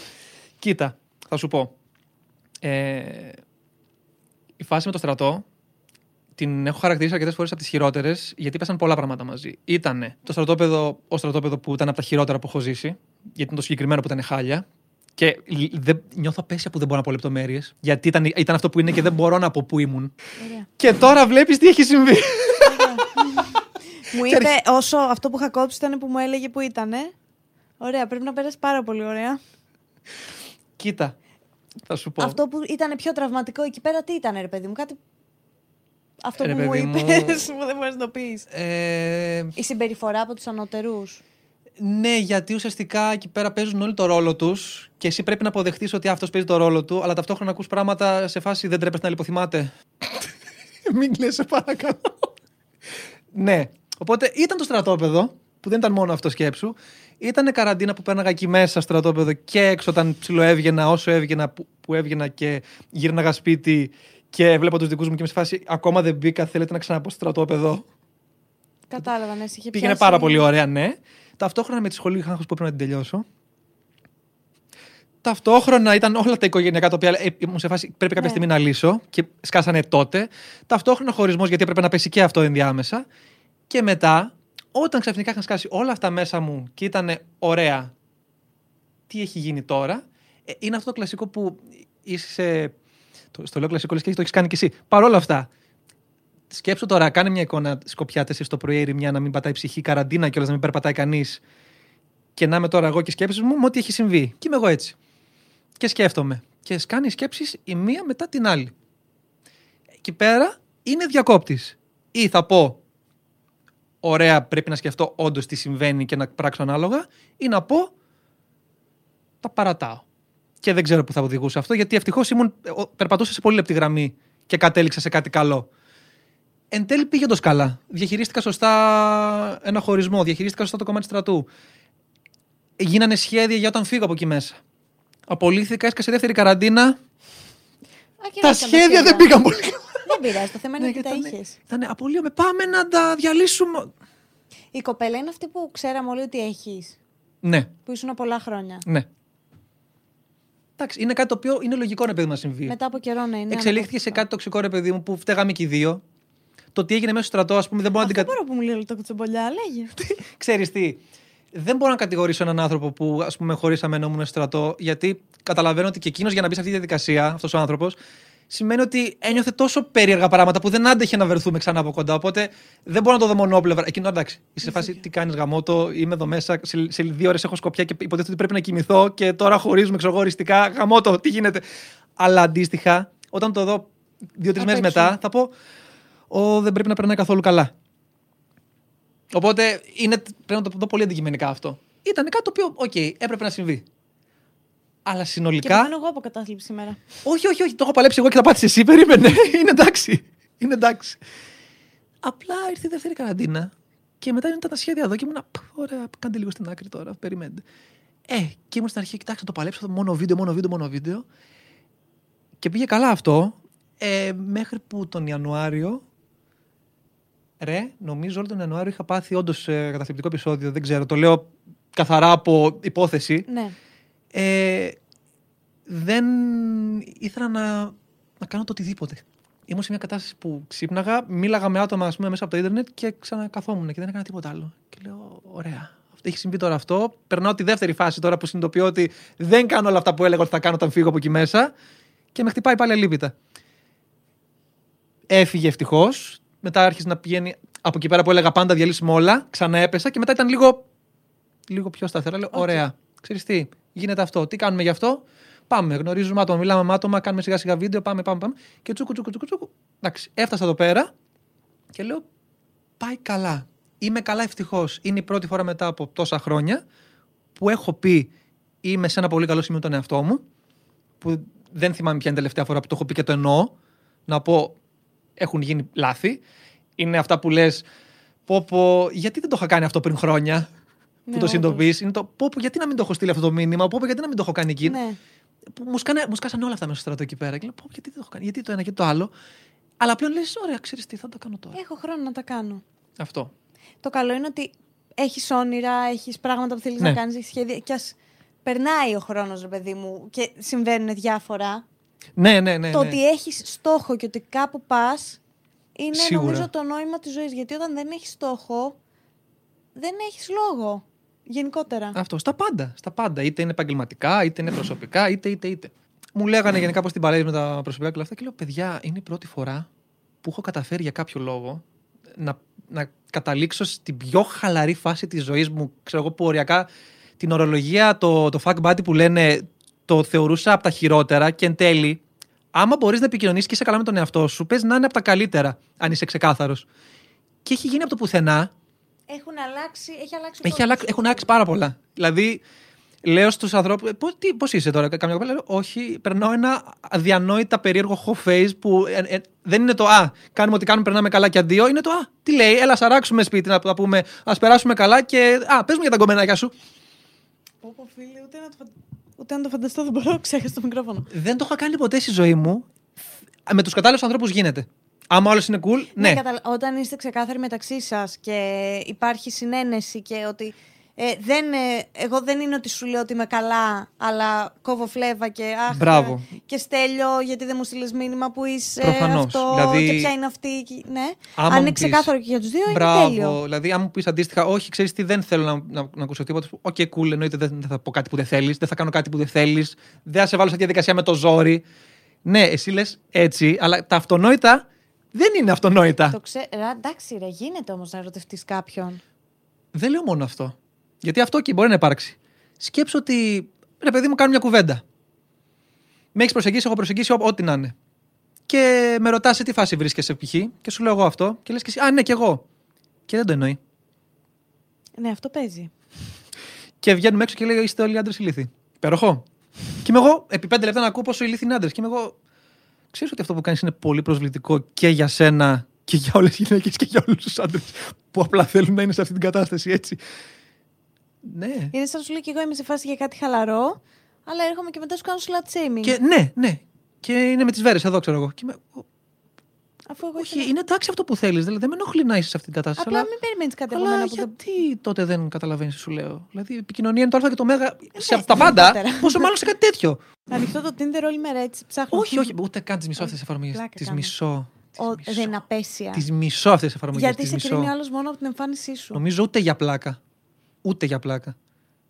Κοίτα, θα σου πω. Ε, η φάση με το στρατό την έχω χαρακτηρίσει αρκετές φορές από τις χειρότερες, γιατί πέσαν πολλά πράγματα μαζί. Ήτανε το στρατόπεδο, ο στρατόπεδο που ήταν από τα χειρότερα που έχω ζήσει, γιατί ήταν το συγκεκριμένο που ήταν χάλια. Και λ- δεν, νιώθω απέσια που δεν μπορώ να πω λεπτομέρειες. Γιατί ήταν, ήταν αυτό που είναι και δεν μπορώ να πω που ήμουν. Ωραία. Και τώρα βλέπεις τι έχει συμβεί. μου είπε όσο αυτό που είχα κόψει ήταν που μου έλεγε που ήταν. Ωραία, πρέπει να πέρασε πάρα πολύ ωραία. Κοίτα. Θα σου πω. Αυτό που ήταν πιο τραυματικό εκεί πέρα, τι ήταν, ρε παιδί μου, κάτι. Αυτό Ρε που μου παιδί μου. είπες, (laughs) που δεν μπορείς να το πεις. Ε, Η συμπεριφορά από τους ανωτερού. Ναι, γιατί ουσιαστικά εκεί πέρα παίζουν όλοι το ρόλο τους και εσύ πρέπει να αποδεχτείς ότι αυτός παίζει το ρόλο του, αλλά ταυτόχρονα ακούς πράγματα σε φάση δεν τρέπεσαι να λιποθυμάται. (laughs) Μην κλαις, σε παρακαλώ. ναι. Οπότε ήταν το στρατόπεδο, που δεν ήταν μόνο αυτό σκέψου. Ήταν καραντίνα που πέρναγα εκεί μέσα στρατόπεδο και έξω όταν ψιλοέβγαινα, όσο έβγαινα, που, που έβγαινα και γύρναγα σπίτι και βλέπω τους δικούς μου και με σε φάση ακόμα δεν μπήκα. Θέλετε να ξαναπώ στο στρατόπεδο; Κατάλαβα, ναι, σε είχε Πήγαινε πιάσει- πάρα πολύ ωραία, ναι. Ταυτόχρονα με τη σχολή είχα άγχος που έπρεπε να την τελειώσω. Ταυτόχρονα ήταν όλα τα οικογενειακά τα οποία ε, ήμουν σε φάση πρέπει κάποια Ναι. στιγμή να λύσω και σκάσανε τότε. Ταυτόχρονα χωρισμός γιατί έπρεπε να πέσει και αυτό ενδιάμεσα. Και μετά, όταν ξαφνικά είχαν σκάσει όλα αυτά μέσα μου και ήταν ωραία, τι έχει γίνει τώρα, ε, είναι αυτό το κλασικό που είσαι. Το, στο λέω κλασικό, λες και το έχεις κάνει κι εσύ. Παρ' όλα αυτά, Σκέψου τώρα, κάνε μια εικόνα σκοπιά 4 το πρωί, ερημιά, να μην πατάει ψυχή, καραντίνα κιόλας να μην περπατάει κανείς. Και να είμαι τώρα εγώ και σκέψεις μου με ό,τι έχει συμβεί. Και είμαι εγώ έτσι. Και σκέφτομαι. Και κάνει σκέψεις η μία μετά την άλλη. Εκεί πέρα είναι διακόπτης. Ή θα πω, ωραία, πρέπει να σκεφτώ όντως τι συμβαίνει και να πράξω ανάλογα, ή να πω, τα παρατάω. Και δεν ξέρω πού θα οδηγούσε αυτό, γιατί ευτυχώς ήμουν, ο- περπατούσα σε πολύ λεπτή γραμμή και κατέληξα σε κάτι καλό. Εν τέλει πήγε το καλά. Διαχειρίστηκα σωστά ένα χωρισμό, διαχειρίστηκα σωστά το κομμάτι στρατού. Γίνανε σχέδια για όταν φύγω από εκεί μέσα. Απολύθηκα, έσκασε δεύτερη καραντίνα. Τα σχέδια δεν πήγαν πολύ καλά. Δεν πειράζει, το θέμα είναι Ναι, ότι τα ήταν- είχες. Ήταν απολύομαι, πάμε να τα διαλύσουμε. Η κοπέλα είναι αυτή που ξέραμε όλοι ότι έχεις. Ναι, Που ήσουν πολλά χρόνια. ναι. Εντάξει, είναι κάτι το οποίο είναι λογικό ρε παιδί να συμβεί. Μετά από καιρό να είναι. Εξελίχθηκε σε κάτι τοξικό ρε παιδί μου που φταίγαμε και οι δύο. Το τι έγινε μέσα στο στρατό, ας πούμε, δεν μπορώ να την Αυτό κα- μπορώ που μου λέει όλο το κουτσομπολιά, λέγε. (laughs) Ξέρεις τι, δεν μπορώ να κατηγορήσω έναν άνθρωπο που ας πούμε χωρίσαμε ενώ ήμουν στο στρατό, γιατί καταλαβαίνω ότι και εκείνος για να μπει σε αυτή τη διαδικασία, αυτός ο άνθρωπος, σημαίνει ότι ένιωθε τόσο περίεργα πράγματα που δεν άντεχε να βρεθούμε ξανά από κοντά. Οπότε δεν μπορώ να το δω μονόπλευρα. Εκείνο εντάξει, είσαι σε φάση τι κάνεις γαμότο, είμαι εδώ μέσα, σε, σε δύο ώρες έχω σκοπιά και υποτίθεται ότι πρέπει να κοιμηθώ και τώρα χωρίζουμε εξωγοριστικά. Γαμότο, τι γίνεται. Αλλά αντίστοιχα, όταν το δω δύο-τρεις Απ' μέρες έξω. μετά, θα πω. Ω, δεν πρέπει να περνάει καθόλου καλά. Οπότε είναι, πρέπει να το δω πολύ αντικειμενικά αυτό. Ήταν κάτι το οποίο, οκ, έπρεπε να συμβεί. Αλλά Και συνολικά. πεθαίνω εγώ από κατάθλιψη σήμερα. Όχι, όχι, όχι, το έχω παλέψει εγώ και θα πάτησε εσύ. Περίμενε. (laughs) είναι εντάξει. Είναι εντάξει. Απλά ήρθε η δεύτερη καραντίνα και μετά ήταν τα σχέδια εδώ και ήμουν. «Πφ, Ωραία, κάντε λίγο στην άκρη τώρα. Περιμένετε. Ε, και ήμουν στην αρχή, κοιτάξτε, το παλέψω μόνο βίντεο, μόνο βίντεο, μόνο βίντεο. Και πήγε καλά αυτό. Ε, μέχρι που τον Ιανουάριο. Ρε, νομίζω όλο τον Ιανουάριο είχα πάθει όντως ε, καταθλιπτικό επεισόδιο. Δεν ξέρω. Το λέω καθαρά από υπόθεση Ναι. ε, δεν ήθελα να, να κάνω το οτιδήποτε. Ήμουν σε μια κατάσταση που ξύπναγα, μίλαγα με άτομα ας πούμε, μέσα από το ίντερνετ και ξανακαθόμουν και δεν έκανα τίποτα άλλο. Και λέω, ωραία. Αυτό έχει συμβεί τώρα αυτό. Περνάω τη δεύτερη φάση τώρα που συνειδητοποιώ ότι δεν κάνω όλα αυτά που έλεγα ότι θα κάνω όταν φύγω από εκεί μέσα και με χτυπάει πάλι αλύπητα. Έφυγε ευτυχώς. Μετά άρχισε να πηγαίνει από εκεί πέρα που έλεγα πάντα διαλύσουμε όλα. Ξανά έπεσα και μετά ήταν λίγο, λίγο πιο σταθερά. Λέω, Οκ. ωραία. Ξέρεις τι, γίνεται αυτό. Τι κάνουμε γι' αυτό; Πάμε, γνωρίζουμε άτομα, μιλάμε με άτομα, κάνουμε σιγά σιγά βίντεο, πάμε, πάμε, πάμε. Και τσούκου, τσούκου, τσούκου, τσούκου. Εντάξει, έφτασα εδώ πέρα και λέω, πάει καλά. Είμαι καλά ευτυχώς. Είναι η πρώτη φορά μετά από τόσα χρόνια που έχω πει είμαι σε ένα πολύ καλό σημείο τον εαυτό μου. Που δεν θυμάμαι ποια είναι η τελευταία φορά που το έχω πει και το εννοώ. Να πω, έχουν γίνει λάθη. Είναι αυτά που λες, πω, πω, γιατί δεν το είχα κάνει αυτό πριν χρόνια. Που Ναι, το όντως. συνειδητοποιείς; Είναι το πω, πω, γιατί να μην το έχω στείλει αυτό το μήνυμα; Πω, πω, γιατί να μην το έχω κάνει εκεί. Ναι. Που μου, σκάνε, μου σκάσανε όλα αυτά μέσα στο στρατό εκεί πέρα. Και λέω, πω, γιατί δεν το έχω κάνει; Γιατί το ένα και το άλλο; Αλλά πλέον λες, ωραία, ξέρεις τι, θα το κάνω τώρα. Έχω χρόνο να τα κάνω. Αυτό. Το καλό είναι ότι έχεις όνειρα, έχεις πράγματα που θέλεις Ναι. να κάνεις, έχεις σχέδια. Και ας περνάει ο χρόνος, ρε παιδί μου, και συμβαίνουν διάφορα. Ναι, ναι, ναι. το ναι. ότι έχεις στόχο και ότι κάπου πας είναι Σίγουρα. νομίζω το νόημα της ζωής. Γιατί όταν δεν έχεις στόχο, δεν έχεις λόγο. Γενικότερα. Αυτό, στα πάντα. Στα πάντα. Είτε είναι επαγγελματικά, είτε είναι προσωπικά, είτε, είτε, είτε. Μου λέγανε γενικά πώ την παρέλυση με τα προσωπικά και όλα αυτά και λέω: Παιδιά, είναι η πρώτη φορά που έχω καταφέρει για κάποιο λόγο να, να καταλήξω στην πιο χαλαρή φάση της ζωής μου. Ξέρω εγώ που οριακά την ορολογία, το, το fuck buddy που λένε, το θεωρούσα από τα χειρότερα και εν τέλει, άμα μπορείς να επικοινωνήσεις και είσαι καλά με τον εαυτό σου, πες να είναι από τα καλύτερα, αν είσαι ξεκάθαρος. Και έχει γίνει από το πουθενά Έχουν αλλάξει, έχει αλλάξει ο έχει κόσμος. αλλάξει, έχουν αλλάξει πάρα πολλά. Δηλαδή, λέω στους ανθρώπους, πώς είσαι τώρα, Καμιά κοπέλα, λέω, Όχι, περνάω ένα αδιανόητα περίεργο hot face που ε, ε, δεν είναι το Α, κάνουμε ό,τι κάνουμε, περνάμε καλά και αντίο. Είναι το Α, τι λέει, έλα, σαράξουμε σπίτι, να, να πούμε, Α περάσουμε καλά και Α, πες μου για τα κομμενάκια σου. Πω, πω, φίλε, ούτε να το, φαν- ούτε να το φανταστώ δεν μπορώ, (laughs) ξέχασα το μικρόφωνο. Δεν το είχα κάνει ποτέ στη ζωή μου. Με τους κατάλληλους ανθρώπους γίνεται. Άμα όλο είναι cool, ναι. καταλα- Όταν είστε ξεκάθαροι μεταξύ σας και υπάρχει συνένεση και ότι. Ε, δεν, ε, εγώ δεν είναι ότι σου λέω ότι είμαι καλά, αλλά κόβω φλέβα και αχ, Μπράβο. ε, και στέλιο γιατί δεν μου στείλει μήνυμα που είσαι Προφανώς. αυτό Δηλαδή, και ποια είναι αυτή. και- Ναι. άμα Αν μου είναι πεις, ξεκάθαρο και για τους δύο, είναι Μπράβο. τέλειο. Δηλαδή, αν μου πεις αντίστοιχα, Όχι, ξέρεις τι, δεν θέλω να, να, να ακούσω τίποτα. σου πω, ΟΚ, cool, εννοείται δεν, δεν θα πω κάτι που δεν θέλεις, δεν θα κάνω κάτι που δεν θέλεις, δεν θα σε βάλω σε διαδικασία με το ζόρι. Ναι, εσύ λες έτσι, αλλά τα αυτονόητα δεν είναι αυτονόητα. Το ξέ... Ρε, εντάξει, ρε, γίνεται όμως να ερωτευτείς κάποιον. Δεν λέω μόνο αυτό. Γιατί αυτό και μπορεί να υπάρξει. Σκέψω ότι ρε παιδί μου, κάνω μια κουβέντα. Με έχεις προσεγγίσει, έχω προσεγγίσει ό- ό,τι να είναι. Και με ρωτάς σε τι φάση βρίσκεσαι π.χ. και σου λέω εγώ αυτό. Και λες και εσύ, Α, ναι, και εγώ. Και δεν το εννοεί. Ναι, αυτό παίζει. Και βγαίνουμε έξω και λέει: Είστε όλοι άντρες ηλίθιοι. Υπέροχο. Και είμαι εγώ, επί πέντε λεπτά να ακούω πόσο ηλίθιοι είναι άντρες. Και είμαι εγώ, ξέρεις ότι αυτό που κάνεις είναι πολύ προσβλητικό και για σένα και για όλες τις γυναίκες και για όλους τους άντρες που απλά θέλουν να είναι σε αυτή την κατάσταση έτσι. Ναι. Είναι σαν να σου λέει και εγώ είμαι σε φάση για κάτι χαλαρό, αλλά έρχομαι και μετά σου κάνω slut shaming. Και ναι, ναι. Και είναι με τις βέρες εδώ, ξέρω εγώ. Και είμαι, Αφού εγώ όχι, ήθελα- είναι εντάξει αυτό που θέλεις. Δηλαδή δεν με ενοχλεί να είσαι σε αυτή την κατάσταση. Απλά αλλά... μην περιμένεις κάτι από Αλλά μένα που δεν. γιατί τότε δεν καταλαβαίνεις, σου λέω. Δηλαδή η επικοινωνία είναι το Α και το Μ. σε ναι, τα πάντα. γενικότερα. Πόσο μάλλον σε κάτι τέτοιο. Ανοιχτώ το Tinder όλη μέρα έτσι. Ψάχνω. όχι, όχι, ούτε καν τις μισό αυτές τι εφαρμογές. Πλάκα Τις κάνω. μισό. Ο, Τις δεν είναι απέσια. Τις μισό αυτές τι εφαρμογές. Γιατί σε κρίνει άλλος μόνο από την εμφάνισή σου. Νομίζω ούτε για πλάκα. Ούτε για πλάκα.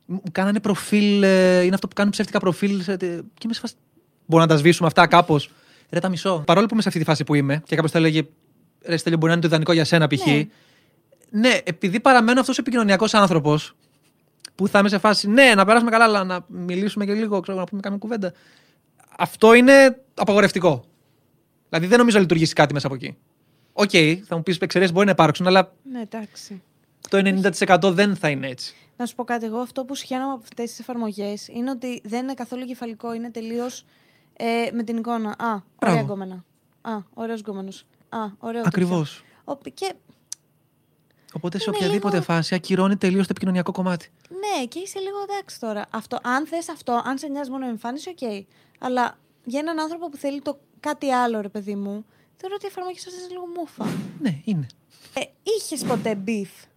Μου κάνανε προφίλ. ε, είναι αυτό που κάνουν ψεύτικα προφίλ. σε- τε- Και είμαι σε φάση. Μπορούμε να τα σβήσουμε αυτά κάπως. Ρε, τα μισώ. Παρόλο που είμαι σε αυτή τη φάση που είμαι και κάποιος θα έλεγε. Ρε Στέλιο, μπορεί να είναι το ιδανικό για σένα π.χ. Ναι. Ναι. επειδή παραμένω αυτός ο επικοινωνιακός άνθρωπος που θα είμαι σε φάση. Ναι, να περάσουμε καλά, αλλά να μιλήσουμε και λίγο, ξέρω, να πούμε κάμια κουβέντα. Αυτό είναι απαγορευτικό. Δηλαδή δεν νομίζω να λειτουργήσει κάτι μέσα από εκεί. ΟΚ, θα μου πεις εξαιρέσεις μπορεί να υπάρξουν, αλλά Ναι, εντάξει. Το 90% δεν θα είναι έτσι. Να σου πω κάτι. Εγώ αυτό που συχαίνομαι από αυτές τις εφαρμογές είναι ότι δεν είναι καθόλου κεφαλικό. Είναι τελείως ε, με την εικόνα. Α, ωραία Μπράβο. γκόμενα. Α, ωραίος γκόμενος. Α, ωραίο. Ακριβώς. τέτοιο. Ο- Και Οπότε σε Είναι οποιαδήποτε λίγο- φάση ακυρώνει τελείως το επικοινωνιακό κομμάτι. ναι, και είσαι λίγο εντάξει τώρα. Αυτό, αν θες αυτό, αν σε νοιάζει μόνο η εμφάνιση, ΟΚ. Αλλά για έναν άνθρωπο που θέλει το κάτι άλλο, ρε παιδί μου, θεωρώ ότι η εφαρμογή σας είναι λίγο μούφα. Ναι, είναι. Ε, Είχες ποτέ beef;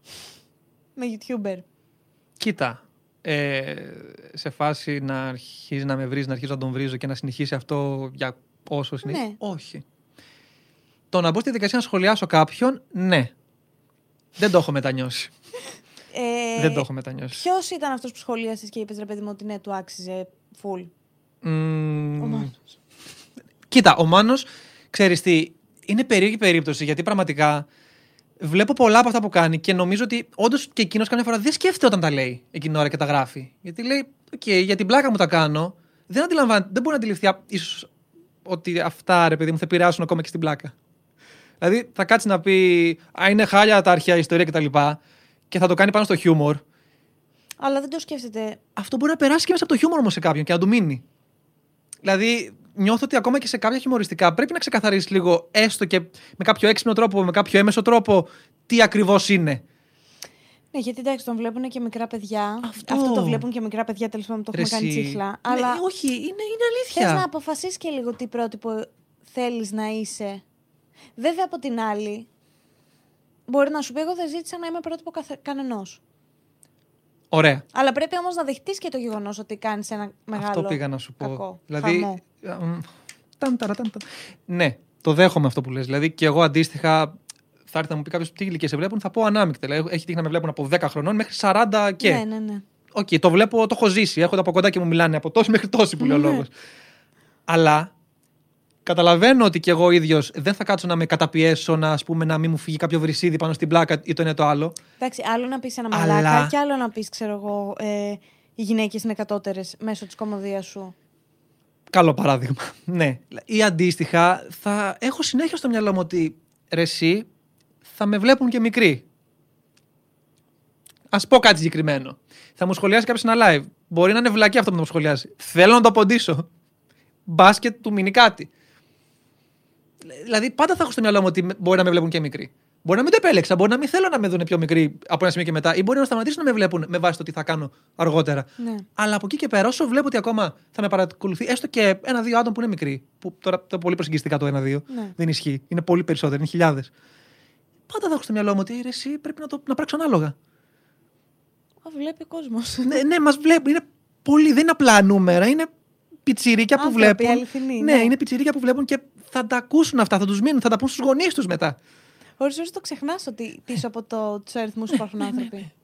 Με YouTuber. Κοίτα. Ε, σε φάση να αρχίζει να με βρει, να αρχίζω να τον βρίζω και να συνεχίσει αυτό για όσο συνεχίζει. Ναι. Όχι. Το να μπω στη διαδικασία να σχολιάσω κάποιον, ναι. Δεν το έχω μετανιώσει. Ε, Δεν το έχω μετανιώσει. Ποιος ήταν αυτός που σχολίασες και είπες ρε παιδί μου ότι ναι, του άξιζε full; Μμμ, Ο Μάνος. Κοίτα, ο Μάνος, ξέρεις τι, είναι περίεργη περίπτωση γιατί πραγματικά βλέπω πολλά από αυτά που κάνει και νομίζω ότι όντως και εκείνος καμιά φορά δεν σκέφτεται όταν τα λέει εκείνη την ώρα και τα γράφει. Γιατί λέει, ΟΚ, για την πλάκα μου τα κάνω, δεν αντιλαμβάνεται, δεν μπορεί να αντιληφθεί ίσως ότι αυτά ρε παιδί μου θα επηρεάσουν ακόμα και στην πλάκα. Δηλαδή θα κάτσει να πει Α, είναι χάλια τα αρχαία ιστορία κτλ. Και, και θα το κάνει πάνω στο χιούμορ. Αλλά δεν το σκέφτεται. Αυτό μπορεί να περάσει και μέσα από το χιούμορ όμως σε κάποιον και να του μείνει. Δηλαδή, νιώθω ότι ακόμα και σε κάποια χιουμοριστικά πρέπει να ξεκαθαρίσει λίγο, έστω και με κάποιο έξυπνο τρόπο, με κάποιο έμεσο τρόπο, τι ακριβώς είναι. Ναι, γιατί εντάξει, τον βλέπουν και μικρά παιδιά. Αυτό. Αυτό το βλέπουν και μικρά παιδιά, τέλος πάντων το Ρε έχουμε κάνει εσύ. τσίχλα. Ναι, Αλλά όχι, είναι, είναι θες να αλήθεια. αποφασίσεις και λίγο τι πρότυπο θέλεις να είσαι. Βέβαια από την άλλη, μπορεί να σου πει: Εγώ δεν ζήτησα να είμαι πρότυπο καθε... κανενός. Ωραία. Αλλά πρέπει όμως να δεχτείς και το γεγονός ότι κάνεις ένα μεγάλο. Αυτό πήγα να σου πω. κακό, δηλαδή. χαμό. Α, μ, ταν, ταρα, ταν, ταν. Ναι, το δέχομαι αυτό που λες. Δηλαδή και εγώ αντίστοιχα θα έρθει να μου πει κάποιος τι ηλικία σε βλέπουν, θα πω ανάμεικτα. Δηλαδή, έχει τύχει να με βλέπουν από 10 χρονών μέχρι 40 και. Ναι, ναι, ναι. ΟΚ, το βλέπω, το έχω ζήσει. Έχω από κοντά και μου μιλάνε από τόση μέχρι τόση που λέει ο Ναι. λόγος. Αλλά καταλαβαίνω ότι κι εγώ ίδιος δεν θα κάτσω να με καταπιέσω, να, ας πούμε, να μην μου φύγει κάποιο βρυσίδι πάνω στην πλάκα ή το είναι το άλλο. Εντάξει, άλλο να πεις ένα Αλλά- μαλάκα και άλλο να πεις, ξέρω εγώ, ε, οι γυναίκες είναι κατώτερες μέσω της κομμωδίας σου. Καλό παράδειγμα. (laughs) Ναι. Ή αντίστοιχα, θα έχω συνέχεια στο μυαλό μου ότι ρε εσύ, θα με βλέπουν και μικροί. Α πω κάτι συγκεκριμένο. Θα μου σχολιάσει κάποιος ένα live. Μπορεί να είναι βλακή αυτό που θα μου σχολιάσει. Θέλω να το αποντήσω. Μπάσκετ του μείνει κάτι. Δηλαδή, πάντα θα έχω στο μυαλό μου ότι με- μπορεί να με βλέπουν και μικροί. Μπορεί να μην το επέλεξα, μπορεί να μην θέλω να με δουν πιο μικροί από ένα σημείο και μετά, ή μπορεί να σταματήσουν να με βλέπουν με βάση το τι θα κάνω αργότερα. Ναι. Αλλά από εκεί και πέρα, όσο βλέπω ότι ακόμα θα με παρακολουθεί, έστω και ένα-δύο άτομα που είναι μικροί, που τώρα το πολύ προσεγγιστικά το ένα-δύο, Ναι. δεν ισχύει. Είναι πολύ περισσότερο, είναι χιλιάδες. Πάντα θα έχω στο μυαλό μου ότι «Ε, ρε, εσύ πρέπει να, το, να πράξω ανάλογα. Α, βλέπει ο κόσμος. ναι, ναι μας βλέπει. Είναι πολύ, δεν είναι απλά νούμερα, είναι πιτσιρίκια που Άνθρωποι, βλέπουν. αληθινοί, ναι, ναι. είναι πιτσιρίκια που βλέπουν και θα τα ακούσουν αυτά, θα τους μείνουν, θα τα πούν στους γονείς τους μετά. Ώρες ώρες το ξεχνάς ότι πίσω από το, του αριθμού υπάρχουν άνθρωποι. (laughs)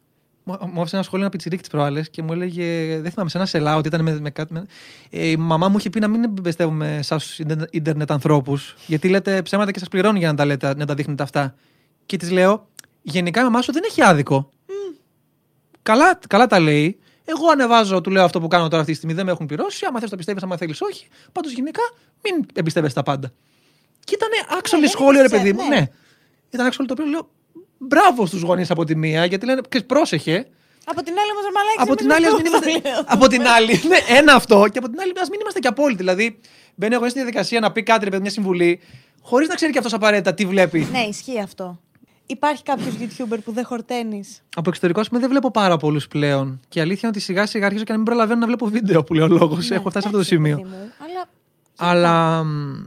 Μου μου άφησε ένα σχόλιο ένα πιτσιρίκι τι προάλλες και μου έλεγε, δεν θυμάμαι, σε ένα σελά ότι ήταν με, με κάτι. Με, ε, η μαμά μου είχε πει να μην εμπιστεύουμε εσάς τους ίντερνετ ανθρώπους, γιατί λέτε ψέματα και σας πληρώνει για να τα, λέτε, να τα δείχνετε αυτά. Και της λέω, γενικά η μαμά σου δεν έχει άδικο. Καλά, καλά τα λέει. Εγώ ανεβάζω, του λέω αυτό που κάνω τώρα αυτή τη στιγμή, δεν με έχουν πληρώσει. Άμα θες το πιστεύεις, άμα θέλεις, όχι. Πάντως γενικά μην εμπιστεύεσαι τα πάντα. Και ήταν άξονη δεν σχόλιο, ρε πιστεύω, παιδί μου. ναι. Ναι. Ήταν άξονη το οποίο λέω μπράβο στους γονείς από τη μία, γιατί λένε, ξέρεις, πρόσεχε. από την άλλη όμως, μαλάκι. Από την άλλη, ας μην είμαστε. από την άλλη, ναι, ένα αυτό. Και από την άλλη, ας μην είμαστε και απόλυτοι. Δηλαδή, μπαίνει εγώ στη διαδικασία να πει κάτι, ρε παιδί, μια συμβουλή, χωρίς να ξέρει και αυτός απαραίτητα τι βλέπει. Ναι, ισχύει αυτό. Υπάρχει κάποιος YouTuber που δεν χορταίνεις; Από εξωτερικό, ας πούμε, δεν βλέπω πάρα πολλούς πλέον. Και η αλήθεια είναι ότι σιγά σιγά αρχίζω και να μην προλαβαίνω να βλέπω βίντεο που λέει ο λόγος. Ναι, Έχω φτάσει σε αυτό το σημείο. Αλλά Αλλά. μ,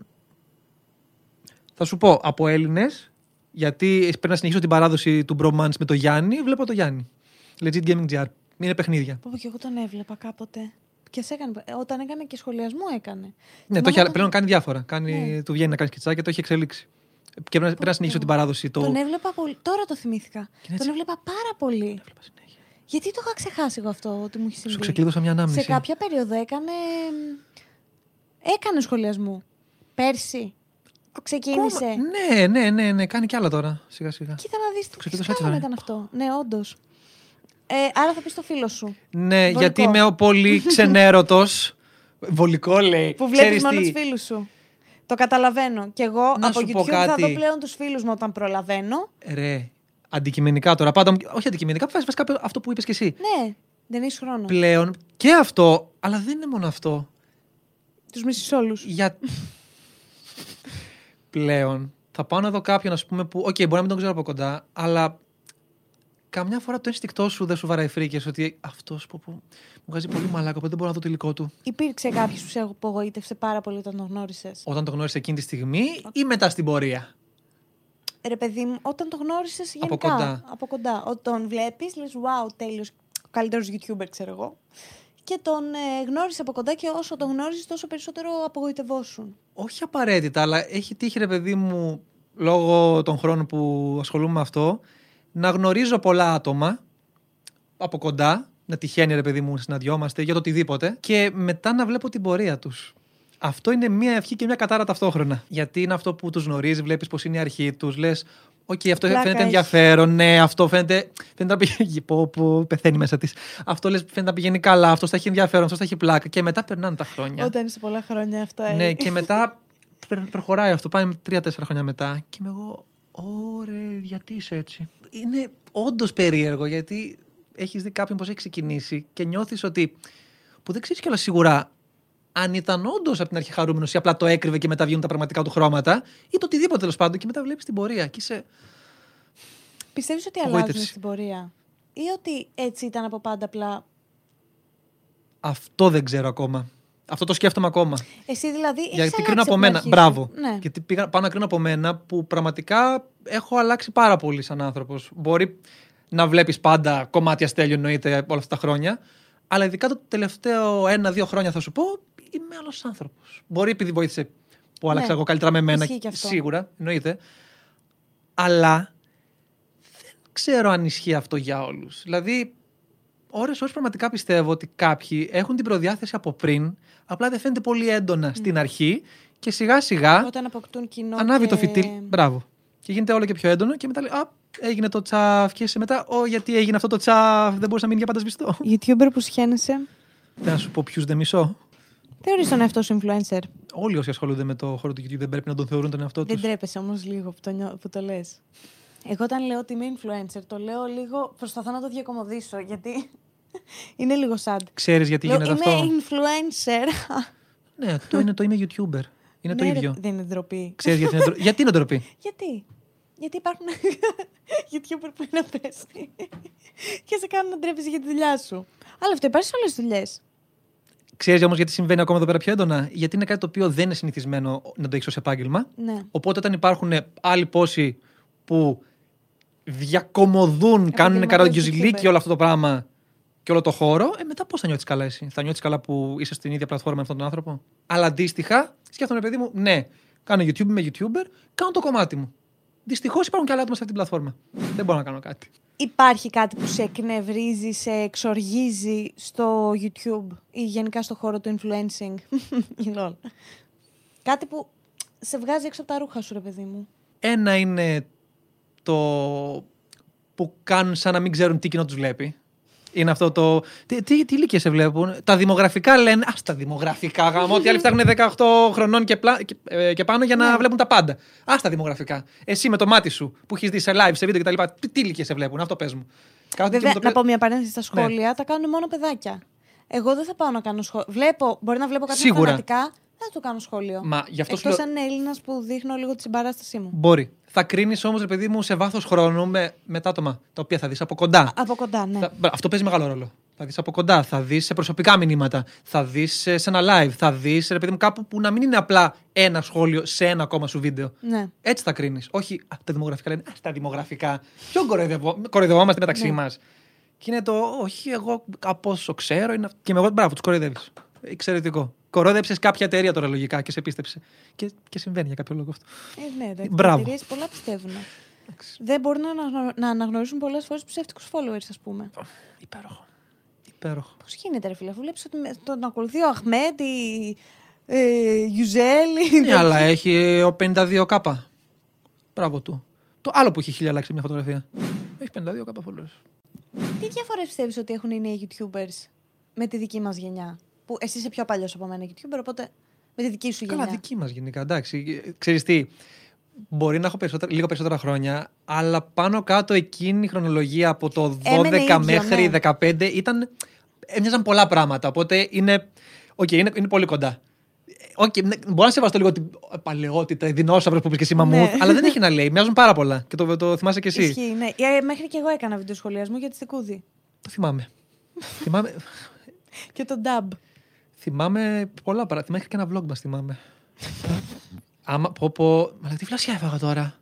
Θα σου πω, από Έλληνες, γιατί πρέπει να συνεχίσω την παράδοση του Bromance με το Γιάννη, βλέπω το Γιάννη. Legit Gaming GR. Είναι παιχνίδια. Πω, πω, και εγώ τον έβλεπα κάποτε. Και σε έκανε, ε, όταν έκανε και σχολιασμό έκανε. Ναι, Θυμάμαι το έχει, όταν- πλέον κάνει διάφορα. Κάνει, Ναι. Του βγαίνει να κάνει σκητσάκια και το έχει εξελίξει. Και πρέπει, πρέπει να συνεχίσω την παράδοση. Το... Τον έβλεπα πολύ. Τώρα το θυμήθηκα. είναι Τον έτσι. έβλεπα πάρα πολύ. Έβλεπα συνέχεια. Γιατί το είχα ξεχάσει εγώ αυτό ότι μου έχει συμβεί. Σου ξεκλείδωσα μια ανάμνηση. Σε κάποια περίοδο έκανε. Έκανε σχολιασμού. Πέρσι. Ξεκίνησε. Ακόμα- Ναι, ναι, ναι, ναι, κάνει κι άλλα τώρα. Σιγά σιγά. Κοίτα να δεις τι ξεκίνησα έτσι σκάλωμα τώρα. ήταν αυτό. Ναι, όντως. Ε, άρα θα πεις το φίλο σου. Ναι, Βολικό. γιατί είμαι ο πολύ (laughs) ξενέρωτος. Βολικό λέει. Που βλέπεις Ξέρεις μόνο τι, τους φίλους σου. Το καταλαβαίνω. Και εγώ Να από σου πω YouTube θα κάτι. δω πλέον τους φίλους μου όταν προλαβαίνω. Ρε, αντικειμενικά τώρα. Πάντα, μου- όχι αντικειμενικά, βάζει κάποιο αυτό που είπες και εσύ. Ναι, δεν έχει χρόνος. Πλέον και αυτό, αλλά δεν είναι μόνο αυτό. Τους μισού όλους. Για... (laughs) πλέον θα πάω να δω κάποιον, ας πούμε, που. Οκ, μπορεί να μην τον ξέρω από κοντά, αλλά καμιά φορά το ένστικτό σου δεν σου βαράει φρίκες ότι αυτός που, που μου βγάζει πολύ μαλάκα, οπότε δεν μπορώ να δω το υλικό του. Υπήρξε κάποιος που σε απογοήτευσε πάρα πολύ όταν τον γνώρισες; Όταν το γνώρισε εκείνη τη στιγμή ή μετά στην πορεία; Ρε παιδί μου, όταν τον γνώρισες γενικά. Από κοντά. Από κοντά. Όταν τον βλέπεις, λες, wow, τέλειος. Ο καλύτερος YouTuber, ξέρω εγώ. Και τον ε, γνώρισε από κοντά και όσο τον γνώριζες, τόσο περισσότερο απογοητευόσουν. Όχι απαραίτητα, αλλά έχει τύχει ρε παιδί μου λόγω των χρόνων που ασχολούμαι με αυτό να γνωρίζω πολλά άτομα από κοντά, να τυχαίνει ρε παιδί μου να συναντιόμαστε για το οτιδήποτε και μετά να βλέπω την πορεία τους. Αυτό είναι μία ευχή και μία κατάρα ταυτόχρονα. Γιατί είναι αυτό που τους γνωρίζει, βλέπεις πώς είναι η αρχή τους, λες. ΟΚ, αυτό Πλάκα φαίνεται έχει. ενδιαφέρον. Ναι, αυτό φαίνεται, φαίνεται να πηγαίνει. Πω, πω, πεθαίνει μέσα της. Αυτό λες, φαίνεται να πηγαίνει καλά. Αυτό θα έχει ενδιαφέρον. Αυτό θα έχει πλάκα. Και μετά περνάνε τα χρόνια. Όταν είσαι πολλά χρόνια αυτά. ε. Ναι, και μετά (laughs) προ- προχωράει αυτό. Πάμε τρία-τέσσερα χρόνια μετά. Και είμαι εγώ, ωραία, γιατί είσαι έτσι; Είναι όντως περίεργο γιατί έχεις δει κάποιον πώ έχει ξεκινήσει και νιώθεις ότι. που δεν ξέρεις κιόλας σίγουρα αν ήταν όντως από την αρχή χαρούμενος ή απλά το έκρυβε και μετά βγαίνουν τα πραγματικά του χρώματα ή το οτιδήποτε τέλος πάντων και μετά βλέπεις την πορεία. Και είσαι. Πιστεύεις ότι Απογοήτευση. αλλάζουν στην πορεία; Ή ότι έτσι ήταν από πάντα απλά; Αυτό δεν ξέρω ακόμα. Αυτό το σκέφτομαι ακόμα. Εσύ δηλαδή έχεις Γιατί αλλάξει κρίνω από την μένα. αρχή; Σου. Μπράβο. Ναι. Γιατί πήγα, πάω να κρίνω από μένα που πραγματικά έχω αλλάξει πάρα πολύ σαν άνθρωπος. Μπορεί να βλέπεις πάντα κομμάτια στέλιο εννοείται όλα αυτά τα χρόνια. Αλλά ειδικά το τελευταίο ένα-δύο χρόνια θα σου πω είμαι άλλος άνθρωπος. Μπορεί επειδή βοήθησε που άλλαξα Ναι. εγώ καλύτερα με μένα. Ισχύει και αυτό. Σίγουρα, εννοείται. Αλλά δεν ξέρω αν ισχύει αυτό για όλους. Δηλαδή, ώρες ώρες πραγματικά πιστεύω ότι κάποιοι έχουν την προδιάθεση από πριν, απλά δεν φαίνεται πολύ έντονα στην αρχή και σιγά σιγά Όταν αποκτούν κοινό. ανάβει και... το φυτίλ. Μπράβο. Και γίνεται όλο και πιο έντονο και μετά λέει Α, έγινε το τσαφ. Και σε μετά, Ω, γιατί έγινε αυτό το τσαφ, δεν μπορούσε να μείνει για πάντα σβηστό. YouTuber που σχένεσαι. Δεν να σου πω ποιους δεν μισώ. Θεωρείς τον εαυτό σου influencer; Όλοι όσοι ασχολούνται με το χώρο του YouTube δεν πρέπει να τον θεωρούν τον εαυτό Δεν τους. τρέπεσαι όμως λίγο που το, νιώ... που το λες. Εγώ όταν λέω ότι είμαι influencer, το λέω λίγο. Προσπαθώ να το διακομωδήσω γιατί (laughs) είναι λίγο sad. Ξέρεις γιατί Λέω, γίνεται είμαι αυτό. influencer. (laughs) Ναι, το είναι το είμαι YouTuber. Είναι το Ναι, ρε, ίδιο. Δεν είναι ντροπή. Ξέρεις γιατί είναι ντροπή. γιατί είναι ντροπή; (laughs) Γιατί; Γιατί υπάρχουν YouTuber που είναι απέστη και σε κάνουν να ντρέπεσαι για τη δουλειά σου. Αλλά αυτό υπάρχει σε όλες τις δουλειές. Ξέρεις όμως γιατί συμβαίνει ακόμα εδώ πέρα πιο έντονα; Γιατί είναι κάτι το οποίο δεν είναι συνηθισμένο να το έχεις ως επάγγελμα. Ναι. Οπότε όταν υπάρχουν άλλοι πόσοι που διακομωδούν, κάνουν Επαγγελματίες καραγκιουζιλίκι YouTuber. όλο αυτό το πράγμα και όλο το χώρο, ε, μετά πώς θα νιώθεις καλά εσύ; Θα νιώθεις καλά που είσαι στην ίδια πλατφόρμα με αυτόν τον άνθρωπο; Αλλά αντίστοιχα, σκέφτομαι, παιδί μου, ναι, κάνω YouTube, είμαι YouTuber, κάνω το κομμάτι μου. Δυστυχώς υπάρχουν και άλλα άτομα σε αυτή την πλατφόρμα. Δεν μπορώ να κάνω κάτι. Υπάρχει κάτι που σε εκνευρίζει, σε εξοργίζει στο YouTube ή γενικά στο χώρο του influencing; (laughs) Λολ. κάτι που σε βγάζει έξω από τα ρούχα σου, ρε παιδί μου. Ένα είναι το που κάνουν σαν να μην ξέρουν τι κοινό τους βλέπει. Είναι αυτό το. Τι, τι, τι ηλικία σε βλέπουν; Τα δημογραφικά λένε. Α τα δημογραφικά γάμο. Ότι άλλοι φτάνουν 18 χρονών και, πλά, και, ε, και πάνω για να Ναι. βλέπουν τα πάντα. Α τα δημογραφικά. Εσύ με το μάτι σου που έχεις δει σε live, σε βίντεο κτλ. Τι, τι ηλικία σε βλέπουν; Αυτό πες μου. Κάθονται και Βέβαια, μου το να πε- πω μια παρένθεση Ναι. στα σχόλια, τα κάνουν μόνο παιδάκια. Εγώ δεν θα πάω να κάνω σχόλιο. Βλέπω, μπορεί να βλέπω κάποιον Σίγουρα. φανατικά, δεν θα του κάνω σχόλιο. Μα γι' αυτό σου Εκτός λέω- αν είναι Έλληνας που δείχνω λίγο τη συμπαράστασή μου. Μπορεί. Θα κρίνεις όμως, ρε παιδί μου, σε βάθος χρόνου με, με τα άτομα τα οποία θα δεις από κοντά. Από κοντά, ναι. Θα- μπρα, αυτό παίζει μεγάλο ρόλο. Θα δεις από κοντά, θα δεις σε προσωπικά μηνύματα, θα δεις σε ένα live, θα δεις ρε παιδί μου κάπου που να μην είναι απλά ένα σχόλιο σε ένα ακόμα σου βίντεο. ναι. Έτσι θα κρίνεις. Όχι, α, τα δημογραφικά λένε. Α, τα δημογραφικά. Ποιο κοροϊδευό- κοροϊδευόμαστε μεταξύ Ναι. μας. Και είναι το, όχι, εγώ από όσο ξέρω. Είναι... αυ- Και με εγώ, μπράβο, τους κοροϊδεύεις. Εξαιρετικό. Κορόιδεψε κάποια εταιρεία τώρα λογικά και σε πίστεψε. Και, και συμβαίνει για κάποιο λόγο αυτό. Ε, ναι, εντάξει. Μπράβο. Οι εταιρείες πολλά πιστεύουν. Δεν μπορούν να, αναγνω- να αναγνωρίσουν πολλές φορές ψεύτικους followers, ας πούμε. Υπέροχο. Υπέροχο. Πώς γίνεται, ρε φίλε, αφού βλέπεις ότι με- τον ακολουθεί ο Αχμέτ, η ε, Γιουζέλ. η- Ναι, αλλά έχει ο 52 κάπα. Μπράβο του. Το άλλο που έχει χίλια likes σε μια φωτογραφία. Έχει 52 κάπα followers. Τι διαφορές πιστεύεις ότι έχουν οι νέοι YouTubers με τη δική μας γενιά; Που εσύ είσαι πιο παλιός από μένα YouTuber, οπότε με τη δική σου Καλά, γενιά. δική μας γενικά. Εντάξει. Ξέρεις τι. Μπορεί να έχω περισσότερα, λίγο περισσότερα χρόνια, αλλά πάνω κάτω εκείνη η χρονολογία από το 12 Έμενε ίδιο, μέχρι ναι. 15 ήταν. Έμοιαζαν πολλά πράγματα. Οπότε είναι. ΟΚ, είναι, είναι πολύ κοντά. ΟΚ, ναι, μπορώ να σεβαστώ λίγο την παλαιότητα, η δεινόσαυρος που είπε και εσύ μαμούθ, Ναι. αλλά δεν έχει να λέει. Μοιάζουν πάρα πολλά. Και το, το θυμάσαι και εσύ. Ισχύει, ναι. Ε, μέχρι και εγώ έκανα βίντεο σχολιασμού για τη Στεκούδη. Το θυμάμαι. θυμάμαι. Και τον Dub. Θυμάμαι πολλά πράγματα. Μέχρι και ένα vlog μας θυμάμαι. (laughs) Άμα πω πω. Μα τι φλασιά έφαγα τώρα.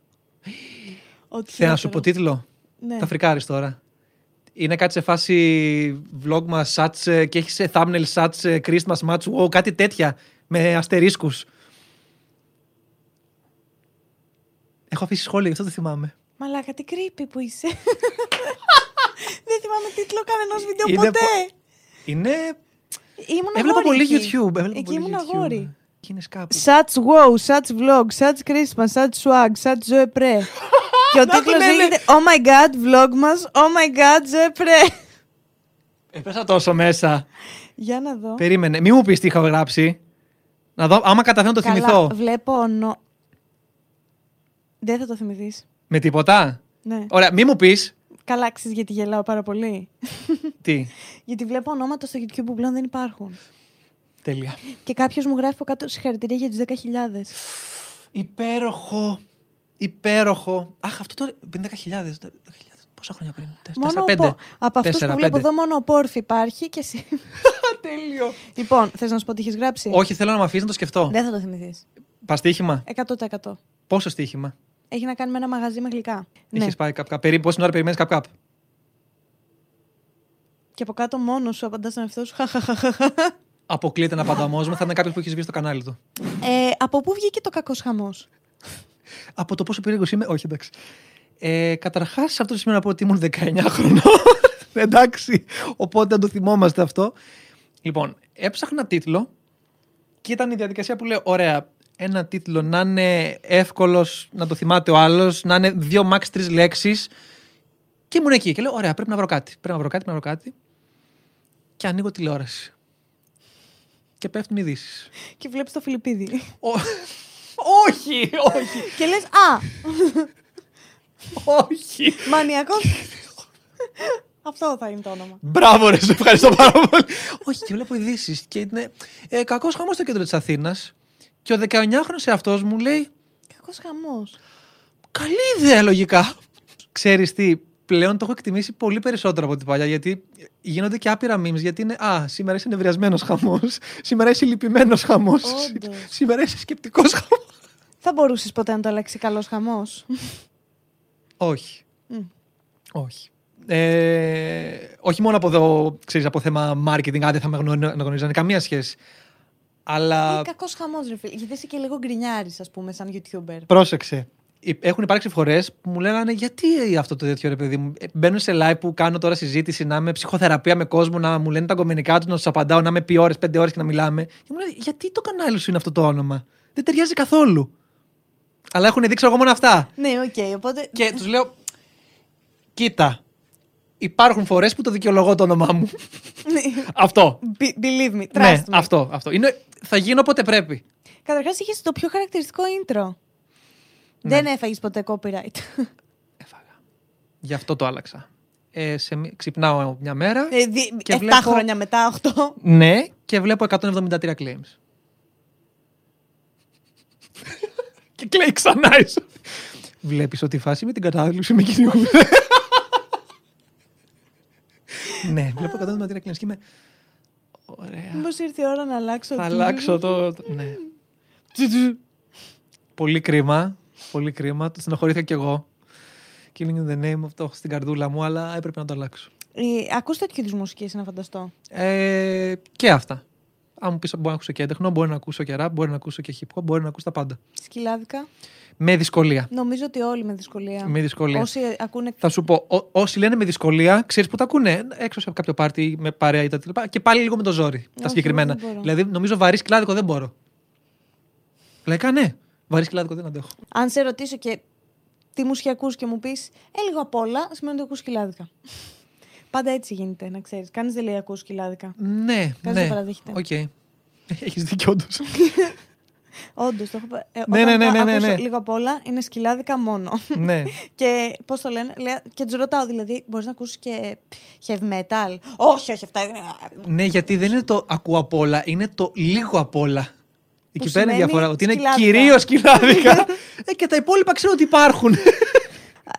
Ό,τι Θέλω να σου χειρότερο. πω τίτλο. Ναι. Θα φρικάρεις τώρα. Είναι κάτι σε φάση vlog μας, σάτς, ε, και έχεις σε thumbnail σάτς, ε, Christmas match, wow, κάτι τέτοια με αστερίσκους. Έχω αφήσει σχόλια, γι' αυτό το θυμάμαι. Μαλάκα, τι creepy που είσαι. (laughs) Δεν θυμάμαι τίτλο κανένας βίντεο Είναι ποτέ. πο- Είναι... Ήμουν Έβλεπα αγόρι πολύ εκεί. YouTube. Έβλεπα Εκεί πολύ ήμουν YouTube. αγόρι. είναι κάπου. Such wow, such vlog, such Christmas, such swag, such Zoe Pre. (laughs) και ο Να τίτλος τον έλεγε. λέγεται Oh my god, vlog μας, Oh my god, Zoe Pre. Έπεσα τόσο μέσα. Για να δω. Περίμενε. Μη μου πεις τι είχα γράψει. Να δω, άμα καταφέρω να το Καλά, θυμηθώ. βλέπω νο... Δεν θα το θυμηθείς. Με τίποτα; Ναι. Ωραία, μη μου πεις. Καλά, ξέρεις γιατί γελάω πάρα πολύ; Τι; (laughs) γιατί βλέπω ονόματα στο YouTube που πλέον δεν υπάρχουν. Τέλεια. Και κάποιος μου γράφει από κάτω συγχαρητήρια για τους 10.000. Υπέροχο. Υπέροχο. Αχ, αυτό τώρα. 10.000. 10.000. Πόσα χρόνια πριν; Μόνο 4-5. πο- από αυτούς που βλέπω εδώ, μόνο ο Πόρφη υπάρχει και εσύ. (laughs) Τέλειο. λοιπόν, θες να σου πω τι έχεις γράψει; Όχι, θέλω να με αφήσεις να το σκεφτώ. Δεν θα το θυμηθείς. Παστίχημα. 100%. Πόσο στοίχημα; Έχει να κάνει με ένα μαγαζί με γλυκά. Ναι. Έχει πάει καπ Περίπου πόση ώρα περιμένεις καπ καπ. Και από κάτω μόνος σου απαντάς στον εαυτό σου. Αποκλείεται να απανταμώσουμε. Θα είναι κάποιος που έχεις σβήσει το κανάλι του. ε, από πού βγήκε το κακός χαμός; Από το πόσο περίεργος είμαι. Όχι, εντάξει. Ε, Καταρχάς, σε αυτό το σημείο να πω ότι ήμουν 19 χρονών. (laughs) εντάξει. Οπότε να το θυμόμαστε αυτό. Λοιπόν, έψαχνα τίτλο και ήταν η διαδικασία που λέω: Ωραία, ένα τίτλο να είναι εύκολος να το θυμάται ο άλλος, να είναι δύο max τρεις λέξεις. Και ήμουν εκεί και λέω: Ωραία, πρέπει να βρω κάτι. Πρέπει να βρω κάτι, πρέπει να βρω κάτι. Και ανοίγω τηλεόραση. Και πέφτουν ειδήσεις. Και βλέπεις το Φιλιππίδι. όχι, όχι, και λες, Α, όχι. μανιακός. Αυτό θα είναι το όνομα. Μπράβο, ρε, σε ευχαριστώ πάρα πολύ. Όχι, και βλέπω ειδήσεις. Και είναι ε, κακός χαμός στο κέντρο της Αθήνας. Και ο 19χρονο εαυτός μου λέει: Κακός χαμός. Καλή ιδέα, λογικά. Ξέρεις τι, πλέον το έχω εκτιμήσει πολύ περισσότερο από την παλιά. Γιατί γίνονται και άπειρα memes. Γιατί είναι Α, σήμερα είσαι νευριασμένος χαμός. Σήμερα είσαι λυπημένος χαμός. Όντως. Σήμερα είσαι σκεπτικός χαμός. Θα μπορούσες ποτέ να το αλλάξει καλός χαμός. Όχι. Όχι. Ε, όχι μόνο από εδώ, ξέρεις, από θέμα marketing, άντε θα με γνωρι- αναγνωρίζανε, καμία σχέση. Αλλά Είναι κακός χαμός, ρε φίλε. Γιατί είσαι και λίγο γκρινιάρη, ας πούμε, σαν YouTuber. πρόσεξε. Υ- Έχουν υπάρξει φορές που μου λέγανε γιατί αυτό το τέτοιο ρε παιδί μου; Ε, Μπαίνουν σε live που κάνω τώρα συζήτηση, να είμαι ψυχοθεραπεία με κόσμο, να μου λένε τα γκομενικά τους, να τους απαντάω, να είμαι επί ώρες, πέντε ώρες και να μιλάμε. Και μου λένε γιατί το κανάλι σου είναι αυτό το όνομα; Δεν ταιριάζει καθόλου. Αλλά έχουν δείξει εγώ μόνο αυτά. Ναι, ΟΚ, οπότε. Και τους λέω, κοίτα, υπάρχουν φορές που το δικαιολογώ το όνομά μου. αυτό. Be- Believe me, trust Ναι, me. αυτό, αυτό. Είναι, θα γίνω όποτε πρέπει. Καταρχάς είχες το πιο χαρακτηριστικό intro. Ναι. Δεν έφαγες ποτέ copyright. Έφαγα. Γι' αυτό το άλλαξα. Ε, σε, μη- ξυπνάω μια μέρα. Ε, δι- Και Εφτά βλέπω- χρόνια μετά, 8. Ναι, και βλέπω 173 claims. (laughs) και κλαίει ξανά η Σοφία. Βλέπεις ότι η φάση με την κατάθλιψη με κυνηγούν. Ναι, βλέπω 173 claims και είμαι... Ωραία. Μήπως ήρθε η ώρα να αλλάξω. Θα αλλάξω το... το- ναι. Πολύ κρίμα. Πολύ κρίμα. Το στενοχωρήθηκα κι εγώ. Killing in the name αυτό στην καρδούλα μου, αλλά έπρεπε να το αλλάξω. Ε, ακούς τέτοιου είδους μουσική, να φανταστώ; Ε, και αυτά. Αν μου πεις μπορεί να ακούσω και έντεχνο, μπορεί να ακούσω και rap, μπορεί να ακούσω και hip hop, μπορεί να ακούσω τα πάντα. Σκυλάδικα. Με δυσκολία. Νομίζω ότι όλοι με δυσκολία. Με δυσκολία. Όσοι ακούνε. Θα σου πω, ό- όσοι λένε με δυσκολία, ξέρεις που τα ακούνε; Έξω σε κάποιο πάρτι με παρέα ή τα λοιπά. Και πάλι λίγο με το ζόρι. τα Όχι, συγκεκριμένα. εγώ δεν μπορώ. Δηλαδή, νομίζω βαρύ σκυλάδικο δεν μπορώ. Λαϊκά, ναι. Βαρύ σκυλάδικο δεν αντέχω. Αν σε ρωτήσω και τι μουσική ακούς και μου πεις Ε, λίγο απ' όλα, σημαίνει ότι ακούς σκυλάδικα. Πάντα έτσι γίνεται, να ξέρεις. Κανείς δεν λέει ακούς σκυλάδικα. Ναι, δεν ναι. παραδέχεται. ΟΚ. Έχεις δίκιο, όντως. (laughs) Όντως, το έχω πει. Ε, Ναι, όταν ναι, ναι, θα ναι, ναι, ακούσω ναι. Λίγο απ' όλα είναι σκυλάδικα μόνο. ναι. (laughs) και πώς το λένε, λέω- και τους ρωτάω δηλαδή, μπορείς να ακούσεις και heavy metal. Όχι, όχι, αυτά είναι. Ναι, γιατί δεν είναι το ακούω απ' όλα, είναι το λίγο απ' όλα. Εκεί πέρα είναι η σημαίνει διαφορά. Ότι είναι σκυλάδικα. κυρίως σκυλάδικα. (laughs) ε, και τα υπόλοιπα ξέρω ότι υπάρχουν.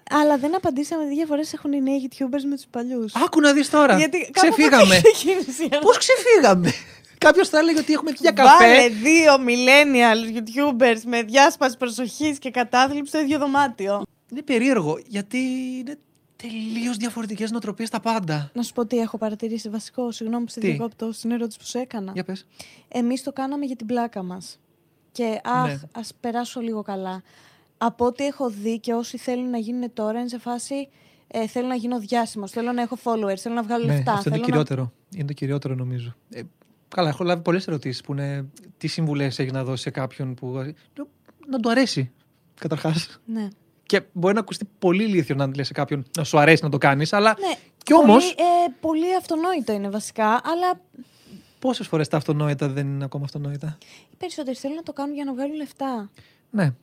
Αλλά δεν απαντήσαμε τι διαφορέ έχουν οι νέοι YouTubers με τους παλιούς. Άκου να δεις τώρα. Γιατί κάπου ξεφύγαμε. από εκεί ξεκίνησε η Πώς ξεφύγαμε; Κάποιος θα έλεγε ότι έχουμε πει για Βάλε καφέ. δύο millennial YouTubers με διάσπαση προσοχής και κατάθλιψη στο ίδιο δωμάτιο. Είναι περίεργο γιατί είναι τελείως διαφορετικές νοοτροπίες τα πάντα. Να σου πω τι έχω παρατηρήσει βασικό. Συγγνώμη που σε Τι; διακόπτω στην ερώτηση που σου έκανα. Για πες. Εμείς το κάναμε για την πλάκα μας. Και αχ, Ναι. ας περάσω λίγο καλά. Από ό,τι έχω δει και όσοι θέλουν να γίνουν τώρα είναι σε φάση ε, θέλω να γίνω διάσημος, θέλω να έχω followers, θέλω να βγάλω Ναι, λεφτά. αυτό είναι θέλω το κυριότερο. Είναι το κυριότερο νομίζω. Ε, Καλά, έχω λάβει πολλές ερωτήσεις που είναι τι συμβουλές έχει να δώσει σε κάποιον που. Λέω, να του αρέσει, καταρχάς. Ναι. Και μπορεί να ακουστεί πολύ ηλίθιο να λες σε κάποιον να σου αρέσει να το κάνεις, αλλά. ναι. Κι όμω, Πολύ, ε, πολύ αυτονόητο είναι βασικά, αλλά πόσες φορές τα αυτονόητα δεν είναι ακόμα αυτονόητα; οι περισσότεροι θέλουν να το κάνουν για να βγάλουν λεφτά. Ναι.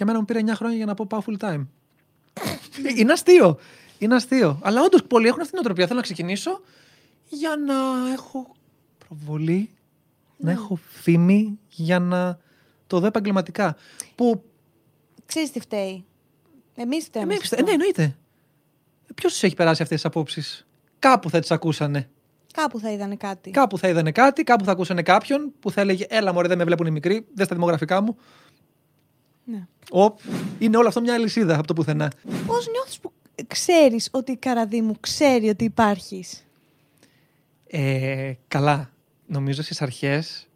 Και εμένα μου πήρε 9 χρόνια για να πω πάω full time. είναι αστείο. Είναι αστείο. Αλλά όντως πολλοί έχουν αυτή την οτροπία. Θέλω να ξεκινήσω για να έχω προβολή, να έχω φήμη, για να το δω επαγγελματικά. Που. Ξέρεις τι φταίει. Εμείς φταίμε. Ε, σε πιστε- αυτό. ναι, εννοείται. Ποιος τους έχει περάσει αυτές τις απόψεις; Κάπου θα τις ακούσανε. Κάπου θα είδανε κάτι. Κάπου θα είδανε κάτι, κάπου θα ακούσανε κάποιον που θα έλεγε Έλα, μωρέ, δεν με βλέπουν οι μικροί, δεν στα δημογραφικά μου. Ναι. Οπ, είναι όλο αυτό μια αλυσίδα από το πουθενά. Πώς νιώθεις που ξέρεις ότι η Καραδίμου ξέρει ότι υπάρχεις; Ε, καλά. Νομίζω στις αρχές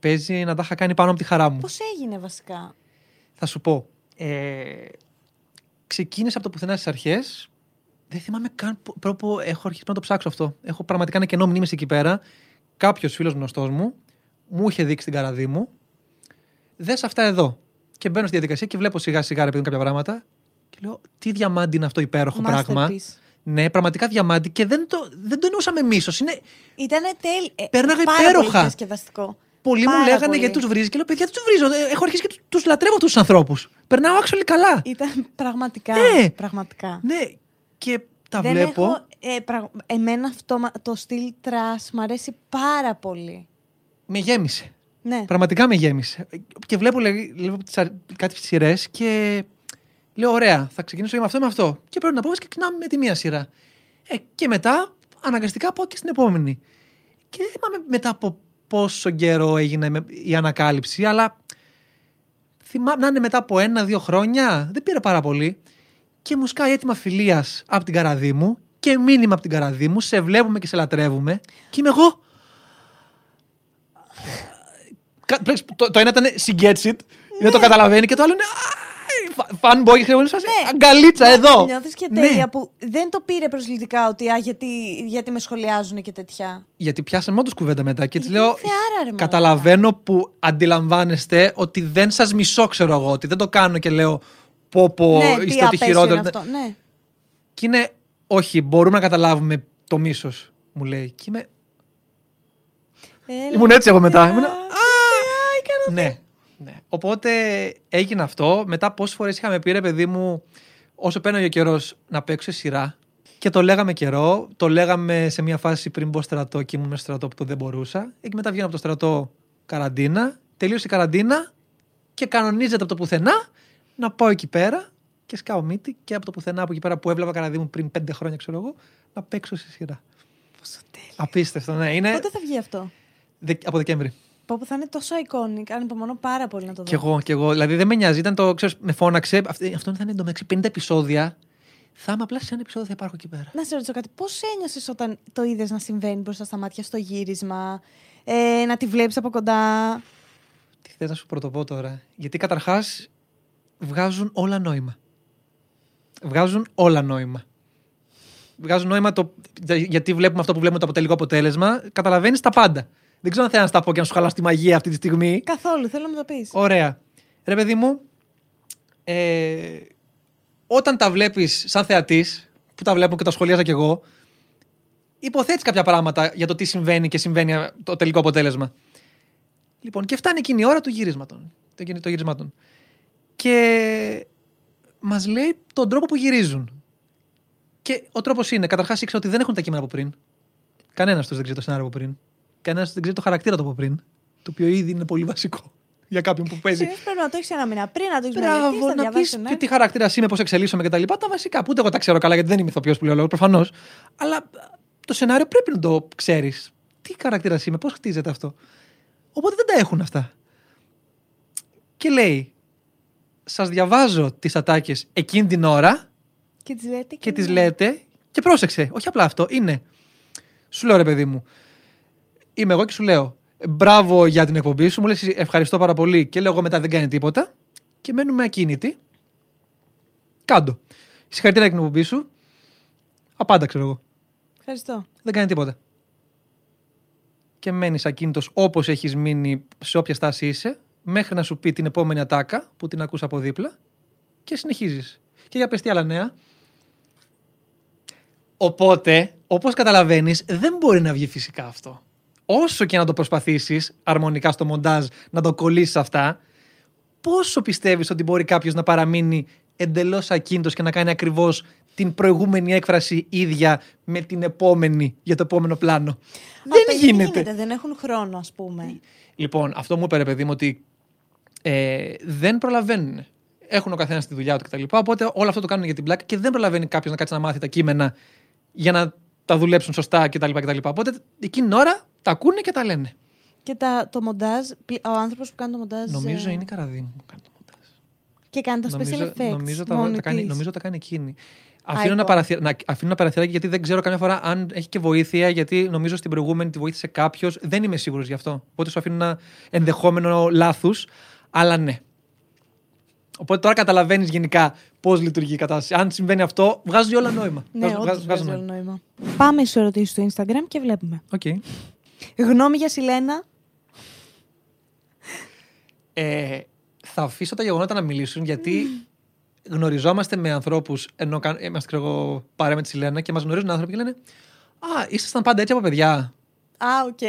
παίζει να τα είχα κάνει πάνω από τη χαρά μου. Πώς έγινε βασικά; Θα σου πω. Ε, ξεκίνησα από το πουθενά στις αρχές. Δεν θυμάμαι καν πο- πρόπο έχω αρχίσει να το ψάξω αυτό. Έχω πραγματικά ένα κενό μνήμης εκεί πέρα. Κάποιος φίλος γνωστός μου μου είχε δείξει την καραδί μου. Δες αυτά εδώ. Και μπαίνω στη διαδικασία και βλέπω σιγά σιγά ρε παιδί μου κάποια πράγματα. Και λέω, τι διαμάντι είναι αυτό υπέροχο πράγμα. Masterpiece. Ναι, πραγματικά διαμάντι και δεν το, δεν το εννοούσα με μίσος. Είναι Ήτανε τέλειο. Ε, Πέρναγε πάρα υπέροχα. Πολύ διασκεδαστικό. Πολλοί μου Πάρα λέγανε πολύ. γιατί τους βρίζεις; και λέω: Παιδιά, δεν τους βρίζω. Ε, Έχω αρχίσει και τους λατρεύω αυτούς τους ανθρώπους. Περνάω actually καλά. Ήταν πραγματικά. Ναι. Πραγματικά. Ναι, και τα Δεν βλέπω. Έχω, ε, πραγ- Εμένα αυτό μα- το στυλ trash μ' αρέσει πάρα πολύ. Με γέμισε. Ναι. Πραγματικά με γέμισε. Και βλέπω λέει, βλέπω τις αρ- κάτι σειρές και λέω: Ωραία, θα ξεκινήσω με αυτό με αυτό. Και πρέπει να πω και ξεκινάμε με τη μία σειρά. Ε, και μετά αναγκαστικά πάω και στην επόμενη. Και δεν θυμάμαι μετά από πόσο καιρό έγινε με- η ανακάλυψη, αλλά θυμάμαι να είναι μετά από ένα-δύο χρόνια. Δεν πήρε πάρα πολύ. Και μου σκάει έτοιμα φιλίας από την καραδί μου και μήνυμα από την καραδί μου. Σε βλέπουμε και σε λατρεύουμε. Και είμαι εγώ. Κα- πρέπει- Το, το ένα ήταν she gets it, δεν το καταλαβαίνει, και το άλλο είναι. «Α, Fanboy, ξέρω εγώ, Ναι. αγκαλίτσα εδώ. Νιώθεις και Ναι. τέλεια που δεν το πήρε προσλητικά ότι α, γιατί, γιατί με σχολιάζουν και τέτοια. Γιατί πιάσαμε όντω κουβέντα μετά και της Είναι λέω. θεάρα, ρε, μαλάκα. Καταλαβαίνω που αντιλαμβάνεστε ότι δεν σας μισώ, ξέρω εγώ, ότι δεν το κάνω και λέω πω πω ναι, τι είστε ότι απέσιο χειρότερο. είναι αυτό. Ναι. Και είναι, όχι, μπορούμε να καταλάβουμε το μίσος, μου λέει. Και είμαι. Έλα, Ήμουν έτσι εγώ μετά. παιδιά, Ήμουν, τι θεά, η Καραδίμου. Ναι, ναι. Οπότε έγινε αυτό. Μετά πόσες φορές είχαμε πει, ρε παιδί μου, όσο πέρναγε ο καιρός να παίξω σε σειρά. Και το λέγαμε καιρό. Το λέγαμε σε μια φάση πριν μπω στρατό και ήμουν μέσα στο στρατό που το δεν μπορούσα. Εκεί μετά βγαίνω από το στρατό καραντίνα. Τελείωσε η καραντίνα και κανονίζεται από το πουθενά να πάω εκεί πέρα και σκάω μύτη και από το πουθενά από εκεί πέρα που έβλεπα καραντί μου πριν πέντε χρόνια, ξέρω εγώ, να παίξω σε σειρά. Πόσο τέλειος. Απίστευτο, ναι. Είναι Πότε θα βγει αυτό; Δε- από Δεκέμβρη. Πω που θα είναι τόσο iconic. Ανυπομονώ πάρα πολύ να το δω. Κι εγώ, κι εγώ. Δηλαδή δεν με νοιάζει. Ήταν το, ξέρεις, με φώναξε. Αυτή- Αυτό θα είναι εντωμεταξύ 50 επεισόδια. Θα είμαι απλά σε ένα επεισόδιο θα υπάρχω εκεί πέρα. Να σε ρωτήσω κάτι. Πώς ένιωσες όταν το είδες να συμβαίνει μπροστά στα μάτια στο γύρισμα, ε, να τη βλέπεις από κοντά; Τι θες να σου πρωτοπώ τώρα; Γιατί καταρχάς βγάζουν όλα νόημα. Βγάζουν όλα νόημα. Βγάζουν νόημα το, γιατί βλέπουμε αυτό που βλέπουμε το τελικό αποτέλεσμα. Καταλαβαίνεις τα πάντα. Δεν ξέρω αν θέλω να στα πω και να σου χαλάσω τη μαγεία αυτή τη στιγμή. Καθόλου, θέλω να μου το πεις. Ωραία. Ρε παιδί μου, ε, όταν τα βλέπεις σαν θεατής, που τα βλέπω και τα σχολιάζα κι εγώ, υποθέτεις κάποια πράγματα για το τι συμβαίνει και συμβαίνει το τελικό αποτέλεσμα. Λοιπόν, και φτάνει εκείνη η ώρα του γυρίσματων. Το, γυ- το γυρισμάτων. Και μας λέει τον τρόπο που γυρίζουν. Και ο τρόπος είναι, καταρχάς ήξερα ότι δεν έχουν τα κείμενα από πριν. Κανένας τους δεν ξέρει το σενάριο από πριν. Κανένας δεν ξέρει το χαρακτήρα του από πριν. Το οποίο ήδη είναι πολύ βασικό για κάποιον που παίζει. Συνήθω πρέπει να το έχεις ένα μήνα πριν, να το έχεις μελετήσει, Μπράβο, να να πεις διαβάσεις. Ναι. και τι χαρακτήρα είμαι, πώς εξελίσσομαι κτλ. Τα, τα βασικά που ούτε εγώ τα ξέρω καλά γιατί δεν είμαι ηθοποιός που λέω λόγο, προφανώς. Αλλά α, το σενάριο πρέπει να το ξέρεις. Τι χαρακτήρα είμαι, πώς χτίζεται αυτό. Οπότε δεν τα έχουν αυτά. Και λέει, σας διαβάζω τις ατάκες εκείνη την ώρα Και τη λέτε. και τις ναι. λέτε και πρόσεξε, όχι απλά αυτό, είναι. Σου λέω ρε παιδί μου, είμαι εγώ και σου λέω μπράβο για την εκπομπή σου, μου λες ευχαριστώ πάρα πολύ και λέω εγώ μετά δεν κάνει τίποτα και μένουμε ακίνητοι. Κάντο. Συγχαρητήρια για την εκπομπή σου. Απάντα ξέρω εγώ. Ευχαριστώ. Δεν κάνει τίποτα. και μένεις ακίνητος όπως έχεις μείνει σε όποια στάση είσαι, μέχρι να σου πει την επόμενη ατάκα που την ακούς από δίπλα και συνεχίζεις. Και για πες τι άλλα νέα. Οπότε, όπως καταλαβαίνεις, δεν μπορεί να βγει φυσικά αυτό. Όσο και να το προσπαθήσεις αρμονικά στο μοντάζ να το κολλήσεις αυτά, πόσο πιστεύεις ότι μπορεί κάποιος να παραμείνει εντελώς ακίνητος και να κάνει ακριβώς την προηγούμενη έκφραση ίδια με την επόμενη για το επόμενο πλάνο; Μα δεν παιδί, γίνεται. Δεν έχουν χρόνο, ας πούμε. Λοιπόν, αυτό μου είπε ρε παιδί μου ότι ε, δεν προλαβαίνουν. Έχουν ο καθένας τη δουλειά του κτλ. Οπότε όλο αυτό το κάνουν για την πλάκα και δεν προλαβαίνει κάποιος να κάτσει να μάθει τα κείμενα για να τα δουλέψουν σωστά κτλ. κτλ. Οπότε εκείνη την ώρα τα ακούνε και τα λένε. Και τα, το μοντάζ, πλη- ο άνθρωπος που κάνει το μοντάζ. Νομίζω ε, είναι η Καραδίμου που κάνει το μοντάζ. Και κάνει τα special Νομίζω, effects. νομίζω, τα, μόνη τα κάνει, της. νομίζω τα κάνει εκείνη. Αφήνω ένα, λοιπόν. παραθυρα, να, αφήνω ένα παραθυράκι γιατί δεν ξέρω καμιά φορά αν έχει και βοήθεια. Γιατί νομίζω στην προηγούμενη τη βοήθησε κάποιος. Δεν είμαι σίγουρος γι' αυτό. Οπότε σου αφήνω ένα ενδεχόμενο λάθος. Αλλά ναι. Οπότε τώρα καταλαβαίνεις γενικά πώς λειτουργεί η κατάσταση. Αν συμβαίνει αυτό, βγάζεις όλα νόημα. Ναι, Βγάζουν- όντως βγάζουν βγάζεις όλο νόημα. νόημα. Πάμε στις ερωτήσεις του Instagram και βλέπουμε. ΟΚ. Γνώμη για Σιλένα. Ε, θα αφήσω τα γεγονότα να μιλήσουν γιατί γνωριζόμαστε με ανθρώπους ενώ κα- είμαστε ξέρω εγώ, παρέα με τη Σιλένα και μας γνωρίζουν άνθρωποι και λένε Α, ήσασταν πάντα έτσι από παιδιά. Α, ΟΚ. Ε,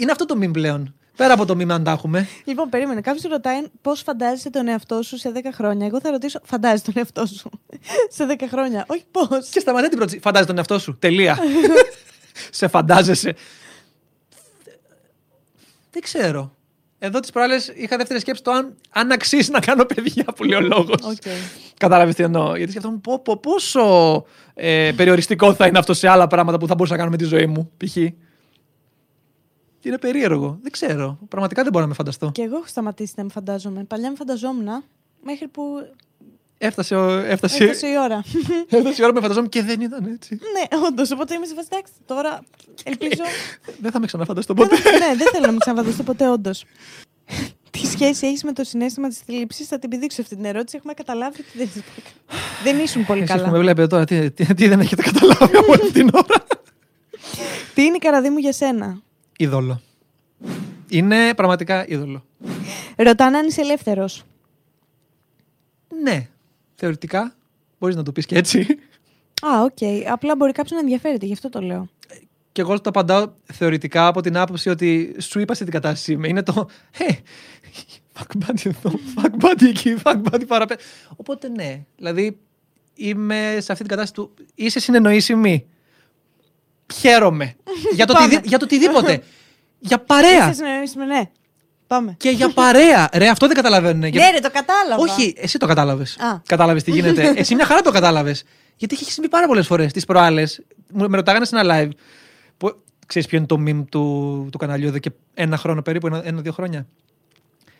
είναι αυτό το meme πλέον. Πέρα από το meme αν τα έχουμε. λοιπόν, περίμενε. Κάποιος ρωτάει πώς φαντάζεσαι τον εαυτό σου σε 10 χρόνια. Εγώ θα ρωτήσω, φαντάζεσαι τον εαυτό σου σε 10 χρόνια. Όχι πώς. Και σταματάει την πρώτη. Φαντάζεσαι τον εαυτό σου. Τελεία. (laughs) (laughs) Σε φαντάζεσαι. Δεν ξέρω. Εδώ τις προάλλες είχα δεύτερη σκέψη το αν, αν αξίζει να κάνω παιδιά που λέει ο λόγος. Οκ. Κατάλαβες τι εννοώ. Γιατί σκεφτόμουν πω, πω, πόσο ε, περιοριστικό θα είναι αυτό σε άλλα πράγματα που θα μπορούσα να κάνω με τη ζωή μου, π.χ. Είναι περίεργο. Δεν ξέρω. Πραγματικά δεν μπορώ να με φανταστώ. Και εγώ έχω σταματήσει να με φαντάζομαι. Παλιά με φανταζόμουν μέχρι που Έφτασε, ο- έφτασε, έφτασε η ώρα. (laughs) έφτασε η ώρα που με φανταζόμουν και δεν ήταν έτσι. ναι, όντως. Οπότε είμαι σε φάση εντάξει. Τώρα ελπίζω. δεν θα με ξαναφανταστώ ποτέ. ναι, δεν θέλω να με ξαναφανταστώ ποτέ, όντως. Τι σχέση έχεις με το συνέστημα της θλίψης, θα την πηδήξω αυτή την ερώτηση. Έχουμε καταλάβει ότι δεν, δεν ήσουν πολύ Εσείς που καλά. με βλέπετε τώρα, τι, τι, τι δεν έχετε καταλάβει από όλη την ώρα; Τι είναι η καραδί για σένα; Είδωλο. Είναι πραγματικά είδωλο. Ρωτάνε αν είσαι ελεύθερος. Ναι. Θεωρητικά μπορείς να το πεις και έτσι. Α, οκ. Απλά μπορεί κάποιος να ενδιαφέρεται, γι' αυτό το λέω. Και εγώ το απαντάω θεωρητικά από την άποψη ότι σου είπα σε τι κατάσταση είμαι. Είναι το. Hey, fuck buddy εδώ, fuck buddy εκεί, fuck buddy παραπέρα. Οπότε ναι. Δηλαδή είμαι σε αυτή την κατάσταση του. Είσαι συνεννοήσιμη. Χαίρομαι. για, το Πάμε. οτιδη- για το οτιδήποτε. για παρέα. Είσαι συνεννοήσιμη, ναι. Πάμε. και για παρέα. Ρε, αυτό δεν καταλαβαίνουν. Ναι, Γιατί- ρε, το κατάλαβα. Όχι, εσύ το κατάλαβες. Α. Κατάλαβες τι γίνεται. (laughs) εσύ μια χαρά το κατάλαβες. Γιατί έχει συμβεί πάρα πολλές φορές τις προάλλες. Με ρωτάγανε σε ένα live. Που, ξέρεις ποιο είναι το meme του, του καναλιού εδώ και ένα χρόνο περίπου, ένα- ένα-δύο χρόνια.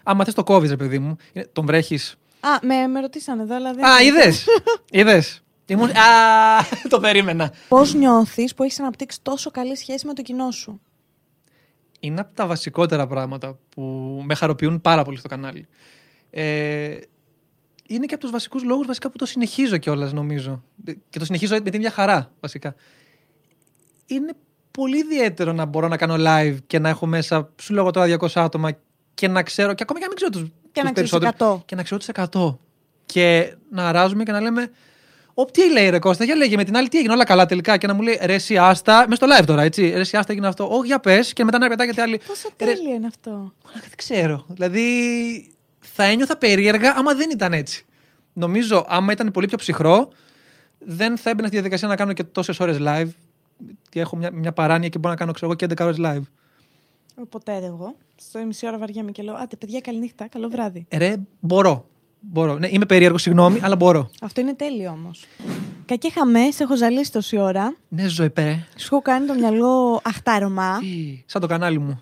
Άμα θες το κόβεις, ρε παιδί μου, είναι- τον βρέχεις. Α, με, με ρωτήσανε εδώ, αλλά δεν. Α, είδες! είδες. Ήμουν. Α, (laughs) το περίμενα. Πώς νιώθεις που έχεις αναπτύξει τόσο καλή σχέση με το κοινό σου; Είναι από τα βασικότερα πράγματα που με χαροποιούν πάρα πολύ στο κανάλι. Ε, είναι και από τους βασικούς λόγους βασικά που το συνεχίζω κιόλας, νομίζω. Και το συνεχίζω με την μια χαρά, βασικά. Είναι πολύ ιδιαίτερο να μπορώ να κάνω live και να έχω μέσα, σου λέω τώρα 200 άτομα και να ξέρω, και ακόμα και να μην ξέρω τους Και να ξέρεις 100. Και να ξέρω τους 100. Και να αράζουμε και να λέμε. Ο, τι λέει ρε Κώστα, για λέγε με την άλλη τι έγινε, όλα καλά τελικά. Και να μου λέει ρε, εσύ άστα, μες στο live τώρα, έτσι. Ρε, εσύ άστα έγινε αυτό. Όχι, για πες. Και μετά να πετάγεται άλλη. Πόσο Ρε, τέλειο είναι αυτό. Μαλάκα, Δεν ξέρω. Δηλαδή, θα ένιωθα περίεργα άμα δεν ήταν έτσι. Νομίζω, άμα ήταν πολύ πιο ψυχρό, δεν θα έμπαινα στη διαδικασία να κάνω και τόσες ώρες live. Και έχω μια, μια παράνοια και μπορώ να κάνω ξέρω, εγώ, και 11 ώρες live. Ποτέ δεν εγώ. Στο μισή ώρα βαριέμαι και λέω Άντε, παιδιά, καληνύχτα, καλό βράδυ. Ε, Ρε, μπορώ. Μπορώ. Ναι, είμαι περίεργος, συγγνώμη, αλλά μπορώ. Αυτό είναι τέλειο όμως. Κακέ χαμές, σε έχω ζαλίσει τόση ώρα. Ναι, ζωεπέ. Σου έχω κάνει το μυαλό αχτάρωμα. Σαν το κανάλι μου.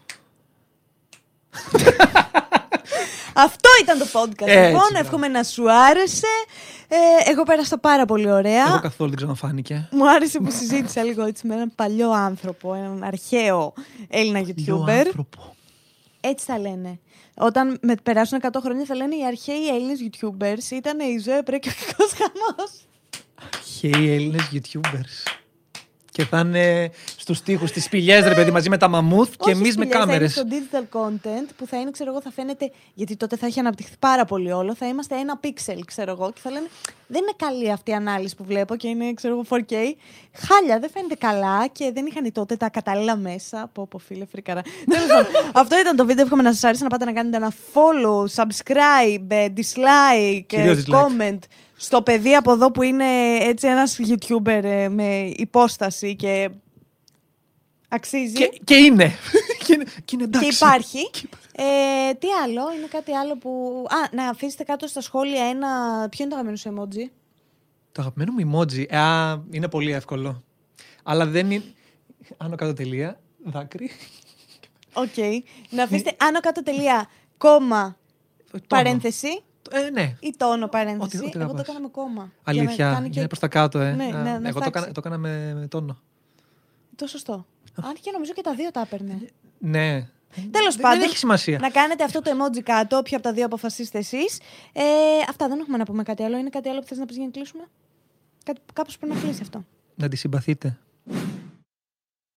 Αυτό ήταν το podcast. Έτσι, λοιπόν, μπράβο. εύχομαι να σου άρεσε. Ε, εγώ πέρασα πάρα πολύ ωραία. Εγώ καθόλου δεν ξαναφάνηκε. Μου άρεσε που συζήτησα λίγο έτσι με έναν παλιό άνθρωπο, έναν αρχαίο Έλληνα Γιο YouTuber. άνθρωπο. Έτσι θα λένε. Όταν με περάσουν 100 χρόνια θα λένε οι αρχαίοι Έλληνες YouTubers ήταν η ζωή πρέπει και ο κακός χαμός. Χαίοι Έλληνες YouTubers. Και θα είναι στους τοίχου, στι σπηλιές, ρε παιδί, μαζί με τα μαμούθ και Όχι εμείς με σπηλιές, θα κάμερες. είναι στο digital content που θα είναι, ξέρω εγώ, θα φαίνεται. Γιατί τότε θα έχει αναπτυχθεί πάρα πολύ όλο. Θα είμαστε ένα pixel, ξέρω εγώ. Και θα λένε Δεν είναι καλή αυτή η ανάλυση που βλέπω και είναι, ξέρω εγώ, 4K. Χάλια, δεν φαίνεται καλά και δεν είχαν τότε τα κατάλληλα μέσα. Πω, πω, φίλε, φρικαρά. Τέλος πάντων, (laughs) Αυτό ήταν το βίντεο. Εύχομαι να σας άρεσε να πάτε να κάνετε ένα follow, subscribe, ε, dislike, ε, Κυρίως dislike. comment στο παιδί από εδώ που είναι έτσι ένας YouTuber ε, με υπόσταση και αξίζει. Και, και είναι. (laughs) και είναι. Και είναι εντάξει. Και υπάρχει. (laughs) Ε, τι άλλο, είναι κάτι άλλο που. Α, να αφήσετε κάτω στα σχόλια ένα. Ποιο είναι το αγαπημένο σου emoji; Το αγαπημένο μου emoji. ε, Α, είναι πολύ εύκολο. Αλλά δεν είναι. Άνω κάτω τελεία. Δάκρυ. Οκ. Να αφήσετε άνω κάτω τελεία, κόμμα, Τόνο. παρένθεση Ε, ναι. ή τόνο παρένθεση. Ό,τι- ό,τι Εγώ να το πας. έκανα με κόμμα. Για να Αλήθεια. κάνει και Είναι προς τα κάτω, ε. Ναι, Α, ναι, να εγώ το φτάξει. έκανα, το έκανα με, με τόνο. Το σωστό. Αν και νομίζω και τα δύο τα έπαιρνε. Ναι. Τέλος Δεν- πάντων. Δεν έχει σημασία. Να κάνετε αυτό το emoji κάτω, όποιο από τα δύο αποφασίσετε εσείς. Ε, αυτά δεν έχουμε να πούμε κάτι άλλο. Είναι κάτι άλλο που θες να πεις για να κλείσουμε; Κάτι, κάπως πρέπει να κλείσει αυτό. Να τη συμπαθείτε.